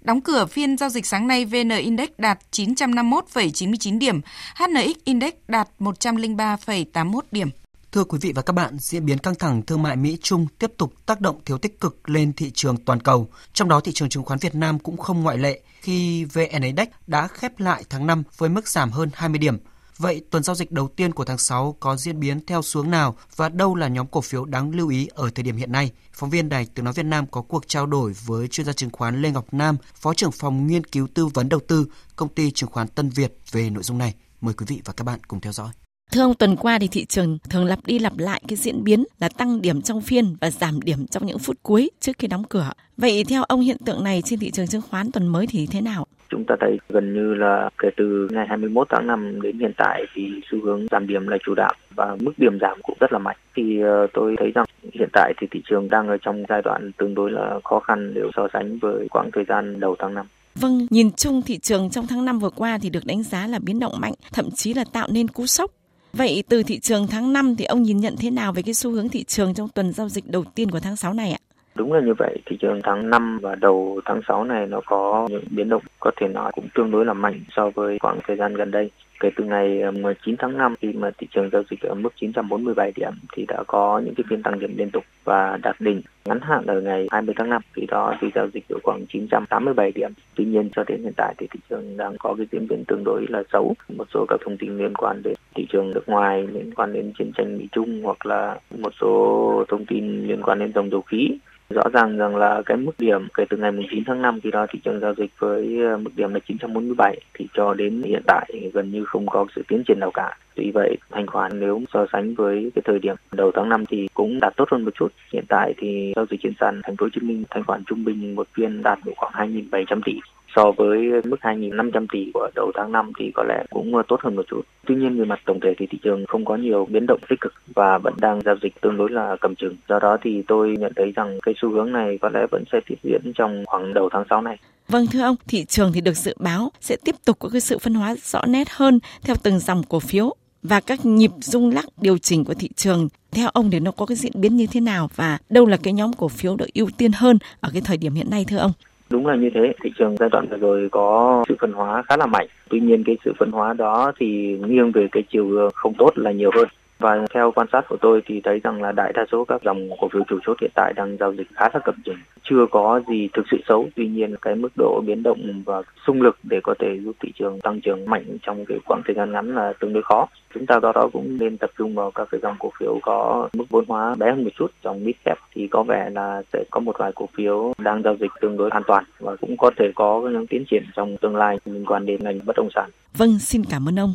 Đóng cửa phiên giao dịch sáng nay, VN Index đạt 951,99 điểm, HNX Index đạt 103,81 điểm. Thưa quý vị và các bạn, diễn biến căng thẳng thương mại Mỹ-Trung tiếp tục tác động thiếu tích cực lên thị trường toàn cầu. Trong đó thị trường chứng khoán Việt Nam cũng không ngoại lệ khi VN Index đã khép lại tháng 5 với mức giảm hơn 20 điểm. Vậy tuần giao dịch đầu tiên của tháng 6 có diễn biến theo xuống nào và đâu là nhóm cổ phiếu đáng lưu ý ở thời điểm hiện nay? Phóng viên Đài Tiếng Nói Việt Nam có cuộc trao đổi với chuyên gia chứng khoán Lê Ngọc Nam, Phó trưởng phòng nghiên cứu tư vấn đầu tư, công ty chứng khoán Tân Việt về nội dung này. Mời quý vị và các bạn cùng theo dõi. Thưa ông, tuần qua thì thị trường thường lặp đi lặp lại cái diễn biến là tăng điểm trong phiên và giảm điểm trong những phút cuối trước khi đóng cửa. Vậy theo ông hiện tượng này trên thị trường chứng khoán tuần mới thì thế nào? Chúng ta thấy gần như là kể từ ngày 21 tháng 5 đến hiện tại thì xu hướng giảm điểm là chủ đạo và mức điểm giảm cũng rất là mạnh. Thì uh, tôi thấy rằng hiện tại thì thị trường đang ở trong giai đoạn tương đối là khó khăn nếu so sánh với quãng thời gian đầu tháng 5. Vâng, nhìn chung thị trường trong tháng 5 vừa qua thì được đánh giá là biến động mạnh, thậm chí là tạo nên cú sốc Vậy từ thị trường tháng 5 thì ông nhìn nhận thế nào về cái xu hướng thị trường trong tuần giao dịch đầu tiên của tháng 6 này ạ? Đúng là như vậy, thị trường tháng 5 và đầu tháng 6 này nó có những biến động có thể nói cũng tương đối là mạnh so với khoảng thời gian gần đây. Kể từ ngày ờ, 19 tháng 5 khi mà thị trường giao dịch ở mức 947 điểm, thì đã có những cái phiên tăng điểm liên tục và đạt đỉnh ngắn hạn ở ngày 20 tháng 5 thì đó thì giao dịch ở khoảng 987 điểm. Tuy nhiên, cho đến hiện tại thì thị trường đang có cái diễn biến tương đối là xấu. Một số các thông tin liên quan đến thị trường nước ngoài, liên quan đến chiến tranh Mỹ Trung hoặc là một số thông tin liên quan đến dòng dầu khí Rõ ràng rằng là cái mức điểm kể từ ngày 9 tháng 5 thì đó thị trường giao dịch với ờ, mức điểm là 947 thì cho đến hiện tại gần như không có sự tiến triển nào cả. Tuy vậy, thanh khoản nếu so sánh với cái thời điểm đầu tháng 5 thì cũng đạt tốt hơn một chút. Hiện tại thì giao dịch trên sàn Thành phố Hồ Chí Minh thanh khoản trung bình một phiên đạt được khoảng 2.700 tỷ so với mức 2.500 tỷ của đầu tháng 5 thì có lẽ cũng ờ, tốt hơn một chút. Tuy nhiên về mặt tổng thể thì thị trường không có nhiều biến động tích cực và vẫn đang giao dịch tương đối là cầm chừng. Do đó thì tôi nhận thấy rằng cái xu hướng này có lẽ vẫn sẽ tiếp diễn trong khoảng đầu tháng 6 này. Vâng thưa ông, thị trường thì được dự báo sẽ tiếp tục có cái sự phân hóa rõ nét hơn theo từng dòng cổ phiếu và các nhịp rung lắc điều chỉnh của thị trường theo ông thì nó có cái diễn biến như thế nào và đâu là cái nhóm cổ phiếu được ưu tiên hơn ở cái thời điểm hiện nay thưa ông? Đúng là như thế, thị trường giai đoạn vừa rồi có sự phân hóa khá là mạnh. Tuy nhiên cái sự phân hóa đó thì nghiêng về cái chiều không tốt là nhiều hơn. Và theo quan sát của tôi thì thấy rằng là đại đa số các dòng cổ phiếu chủ chốt hiện tại đang giao dịch khá là cập trình. Chưa có gì thực sự xấu, tuy nhiên cái mức độ biến động và xung lực để có thể giúp thị trường tăng trưởng mạnh trong cái khoảng thời gian ngắn là tương đối khó. Chúng ta do đó cũng nên tập trung vào các cái dòng cổ phiếu có mức vốn hóa bé hơn một chút trong mid cap thì có vẻ là sẽ có một vài cổ phiếu đang giao dịch tương đối an toàn và cũng có thể có những tiến triển trong tương lai liên quan đến ngành bất động sản. Vâng, xin cảm ơn ông.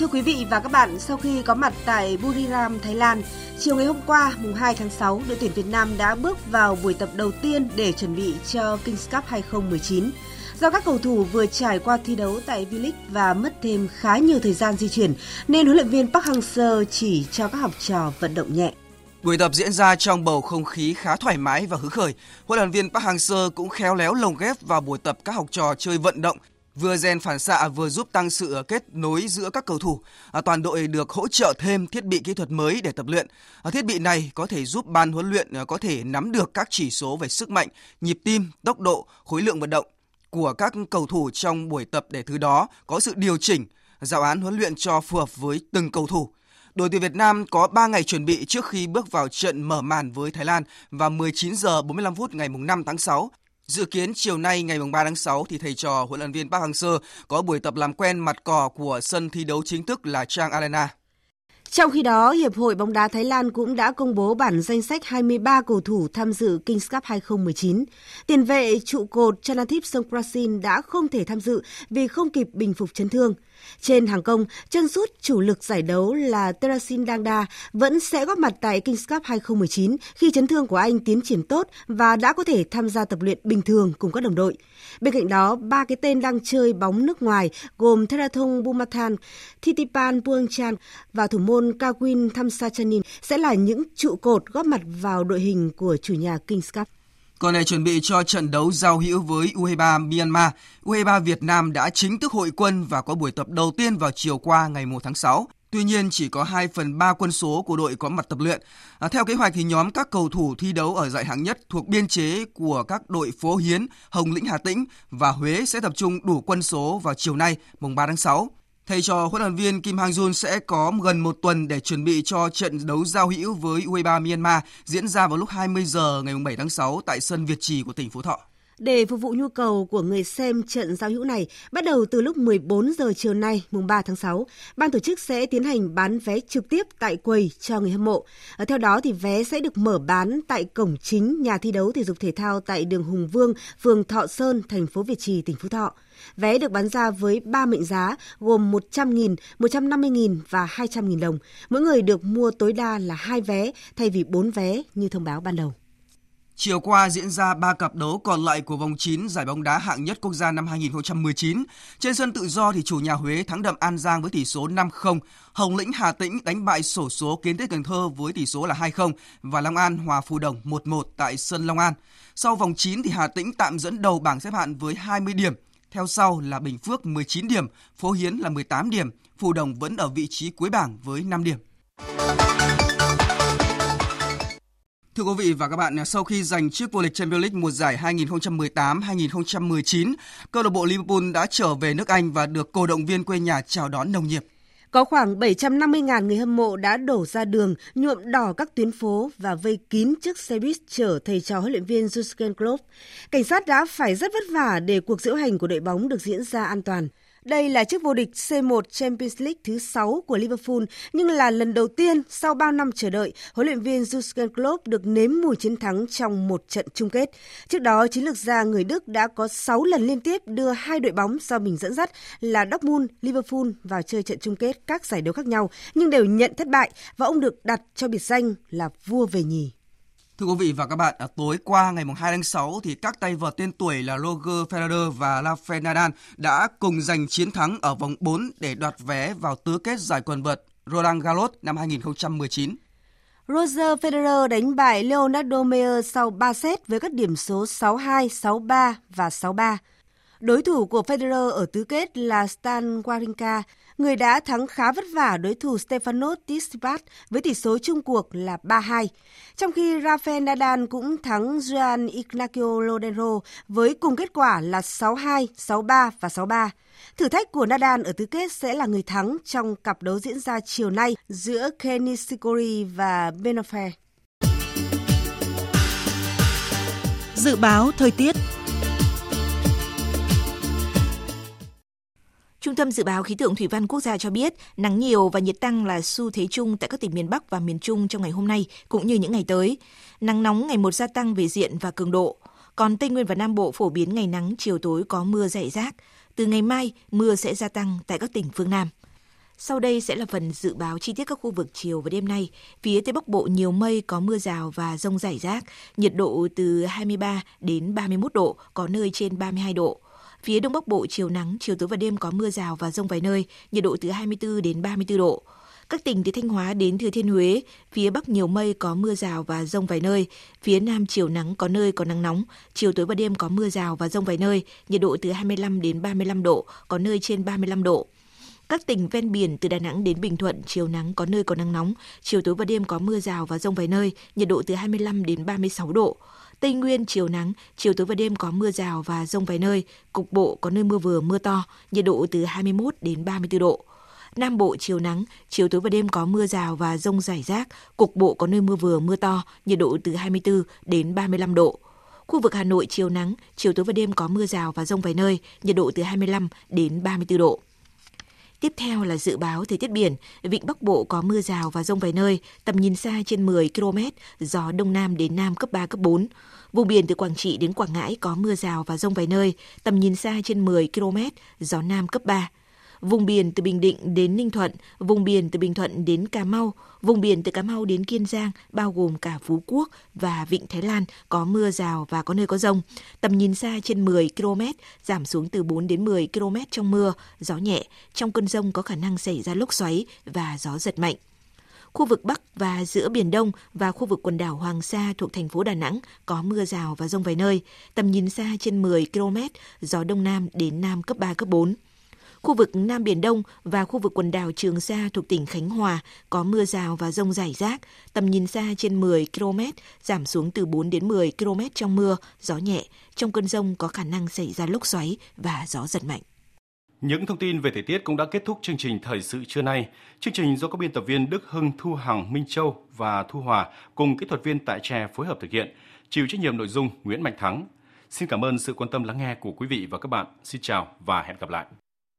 Thưa quý vị và các bạn, sau khi có mặt tại Buriram, Thái Lan, chiều ngày hôm qua, mùng 2 tháng 6, đội tuyển Việt Nam đã bước vào buổi tập đầu tiên để chuẩn bị cho Kings Cup 2019. Do các cầu thủ vừa trải qua thi đấu tại V-League và mất thêm khá nhiều thời gian di chuyển, nên huấn luyện viên Park Hang-seo chỉ cho các học trò vận động nhẹ. Buổi tập diễn ra trong bầu không khí khá thoải mái và hứng khởi. Huấn luyện viên Park Hang-seo cũng khéo léo lồng ghép vào buổi tập các học trò chơi vận động vừa rèn phản xạ vừa giúp tăng sự kết nối giữa các cầu thủ. À, toàn đội được hỗ trợ thêm thiết bị kỹ thuật mới để tập luyện. À, thiết bị này có thể giúp ban huấn luyện à, có thể nắm được các chỉ số về sức mạnh, nhịp tim, tốc độ, khối lượng vận động của các cầu thủ trong buổi tập để thứ đó có sự điều chỉnh, giáo án huấn luyện cho phù hợp với từng cầu thủ. Đội tuyển Việt Nam có 3 ngày chuẩn bị trước khi bước vào trận mở màn với Thái Lan vào 19 giờ 45 phút ngày 5 tháng 6. Dự kiến chiều nay ngày 3 tháng 6 thì thầy trò huấn luyện viên Park Hang-seo có buổi tập làm quen mặt cỏ của sân thi đấu chính thức là Chang Arena. Trong khi đó, Hiệp hội bóng đá Thái Lan cũng đã công bố bản danh sách 23 cầu thủ tham dự Kings Cup 2019. Tiền vệ trụ cột Chanathip Songkrasin đã không thể tham dự vì không kịp bình phục chấn thương. Trên hàng công, chân sút chủ lực giải đấu là Terasin Dangda vẫn sẽ góp mặt tại Kings Cup 2019 khi chấn thương của anh tiến triển tốt và đã có thể tham gia tập luyện bình thường cùng các đồng đội. Bên cạnh đó, ba cái tên đang chơi bóng nước ngoài gồm Therathong Bumathan, Thitipan Puangchan và thủ môn Kawin Thamsachanin sẽ là những trụ cột góp mặt vào đội hình của chủ nhà Kings Cup. Còn để chuẩn bị cho trận đấu giao hữu với U23 Myanmar, U23 Việt Nam đã chính thức hội quân và có buổi tập đầu tiên vào chiều qua ngày 1 tháng 6. Tuy nhiên chỉ có 2 phần 3 quân số của đội có mặt tập luyện. À, theo kế hoạch thì nhóm các cầu thủ thi đấu ở giải hạng nhất thuộc biên chế của các đội Phố Hiến, Hồng Lĩnh Hà Tĩnh và Huế sẽ tập trung đủ quân số vào chiều nay, mùng 3 tháng 6. Thầy trò huấn luyện viên Kim Hang Jun sẽ có gần một tuần để chuẩn bị cho trận đấu giao hữu với U23 Myanmar diễn ra vào lúc 20 giờ ngày 7 tháng 6 tại sân Việt Trì của tỉnh Phú Thọ. Để phục vụ nhu cầu của người xem trận giao hữu này, bắt đầu từ lúc 14 giờ chiều nay, mùng 3 tháng 6, ban tổ chức sẽ tiến hành bán vé trực tiếp tại quầy cho người hâm mộ. Ờ, theo đó thì vé sẽ được mở bán tại cổng chính nhà thi đấu thể dục thể thao tại đường Hùng Vương, phường Thọ Sơn, thành phố Việt Trì, tỉnh Phú Thọ. Vé được bán ra với 3 mệnh giá gồm 100.000, 150.000 và 200.000 đồng. Mỗi người được mua tối đa là 2 vé thay vì 4 vé như thông báo ban đầu. Chiều qua diễn ra 3 cặp đấu còn lại của vòng 9 giải bóng đá hạng nhất quốc gia năm 2019. Trên sân tự do thì chủ nhà Huế thắng đậm An Giang với tỷ số 5-0, Hồng Lĩnh Hà Tĩnh đánh bại sổ số Kiến Thiết Cần Thơ với tỷ số là 2-0 và Long An hòa Phù Đồng 1-1 tại sân Long An. Sau vòng 9 thì Hà Tĩnh tạm dẫn đầu bảng xếp hạng với 20 điểm, theo sau là Bình Phước 19 điểm, Phố Hiến là 18 điểm, Phù Đồng vẫn ở vị trí cuối bảng với 5 điểm. Thưa quý vị và các bạn, sau khi giành chiếc vô địch Champions League mùa giải 2018-2019, câu lạc bộ Liverpool đã trở về nước Anh và được cổ động viên quê nhà chào đón nồng nhiệt. Có khoảng 750.000 người hâm mộ đã đổ ra đường, nhuộm đỏ các tuyến phố và vây kín chiếc xe buýt chở thầy trò huấn luyện viên Jurgen Klopp. Cảnh sát đã phải rất vất vả để cuộc diễu hành của đội bóng được diễn ra an toàn. Đây là chiếc vô địch C1 Champions League thứ 6 của Liverpool, nhưng là lần đầu tiên sau bao năm chờ đợi, huấn luyện viên Jurgen Klopp được nếm mùi chiến thắng trong một trận chung kết. Trước đó, chiến lược gia người Đức đã có 6 lần liên tiếp đưa hai đội bóng do mình dẫn dắt là Dortmund, Liverpool vào chơi trận chung kết các giải đấu khác nhau, nhưng đều nhận thất bại và ông được đặt cho biệt danh là vua về nhì. Thưa quý vị và các bạn, à, tối qua ngày 2 tháng 6 thì các tay vợt tên tuổi là Roger Federer và Rafael Nadal đã cùng giành chiến thắng ở vòng 4 để đoạt vé vào tứ kết giải quần vợt Roland Garros năm 2019. Roger Federer đánh bại Leonardo Meyer sau 3 set với các điểm số 6-2, 6-3 và 6-3. Đối thủ của Federer ở tứ kết là Stan Wawrinka, người đã thắng khá vất vả đối thủ Stefanos Tsitsipas với tỷ số chung cuộc là 3-2. Trong khi Rafael Nadal cũng thắng Juan Ignacio Lodero với cùng kết quả là 6-2, 6-3 và 6-3. Thử thách của Nadal ở tứ kết sẽ là người thắng trong cặp đấu diễn ra chiều nay giữa Kenny Nishikori và Benofer. Dự báo thời tiết Trung tâm Dự báo Khí tượng Thủy văn Quốc gia cho biết nắng nhiều và nhiệt tăng là xu thế chung tại các tỉnh miền Bắc và miền Trung trong ngày hôm nay cũng như những ngày tới. Nắng nóng ngày một gia tăng về diện và cường độ. Còn Tây Nguyên và Nam Bộ phổ biến ngày nắng, chiều tối có mưa rải rác. Từ ngày mai, mưa sẽ gia tăng tại các tỉnh phương Nam. Sau đây sẽ là phần dự báo chi tiết các khu vực chiều và đêm nay. Phía Tây Bắc Bộ nhiều mây có mưa rào và rông rải rác, nhiệt độ từ 23 đến 31 độ, có nơi trên 32 độ. Phía Đông Bắc Bộ chiều nắng, chiều tối và đêm có mưa rào và rông vài nơi, nhiệt độ từ 24 đến 34 độ. Các tỉnh từ Thanh Hóa đến Thừa Thiên Huế, phía Bắc nhiều mây có mưa rào và rông vài nơi, phía Nam chiều nắng có nơi có nắng nóng, chiều tối và đêm có mưa rào và rông vài nơi, nhiệt độ từ 25 đến 35 độ, có nơi trên 35 độ. Các tỉnh ven biển từ Đà Nẵng đến Bình Thuận, chiều nắng có nơi có nắng nóng, chiều tối và đêm có mưa rào và rông vài nơi, nhiệt độ từ 25 đến 36 độ. Tây Nguyên chiều nắng, chiều tối và đêm có mưa rào và rông vài nơi, cục bộ có nơi mưa vừa mưa to, nhiệt độ từ 21 đến 34 độ. Nam Bộ chiều nắng, chiều tối và đêm có mưa rào và rông rải rác, cục bộ có nơi mưa vừa mưa to, nhiệt độ từ 24 đến 35 độ. Khu vực Hà Nội chiều nắng, chiều tối và đêm có mưa rào và rông vài nơi, nhiệt độ từ 25 đến 34 độ. Tiếp theo là dự báo thời tiết biển, vịnh Bắc Bộ có mưa rào và rông vài nơi, tầm nhìn xa trên 10 km, gió đông nam đến nam cấp 3 cấp 4. Vùng biển từ Quảng Trị đến Quảng Ngãi có mưa rào và rông vài nơi, tầm nhìn xa trên 10 km, gió nam cấp 3 vùng biển từ Bình Định đến Ninh Thuận, vùng biển từ Bình Thuận đến Cà Mau, vùng biển từ Cà Mau đến Kiên Giang, bao gồm cả Phú Quốc và Vịnh Thái Lan có mưa rào và có nơi có rông. Tầm nhìn xa trên 10 km, giảm xuống từ 4 đến 10 km trong mưa, gió nhẹ. Trong cơn rông có khả năng xảy ra lốc xoáy và gió giật mạnh khu vực Bắc và giữa Biển Đông và khu vực quần đảo Hoàng Sa thuộc thành phố Đà Nẵng có mưa rào và rông vài nơi, tầm nhìn xa trên 10 km, gió Đông Nam đến Nam cấp 3, cấp 4. Khu vực Nam Biển Đông và khu vực quần đảo Trường Sa thuộc tỉnh Khánh Hòa có mưa rào và rông rải rác, tầm nhìn xa trên 10 km, giảm xuống từ 4 đến 10 km trong mưa, gió nhẹ. Trong cơn rông có khả năng xảy ra lốc xoáy và gió giật mạnh. Những thông tin về thời tiết cũng đã kết thúc chương trình thời sự trưa nay. Chương trình do các biên tập viên Đức Hưng, Thu Hằng, Minh Châu và Thu Hòa cùng kỹ thuật viên tại Tre phối hợp thực hiện. Chịu trách nhiệm nội dung Nguyễn Mạnh Thắng. Xin cảm ơn sự quan tâm lắng nghe của quý vị và các bạn. Xin chào và hẹn gặp lại.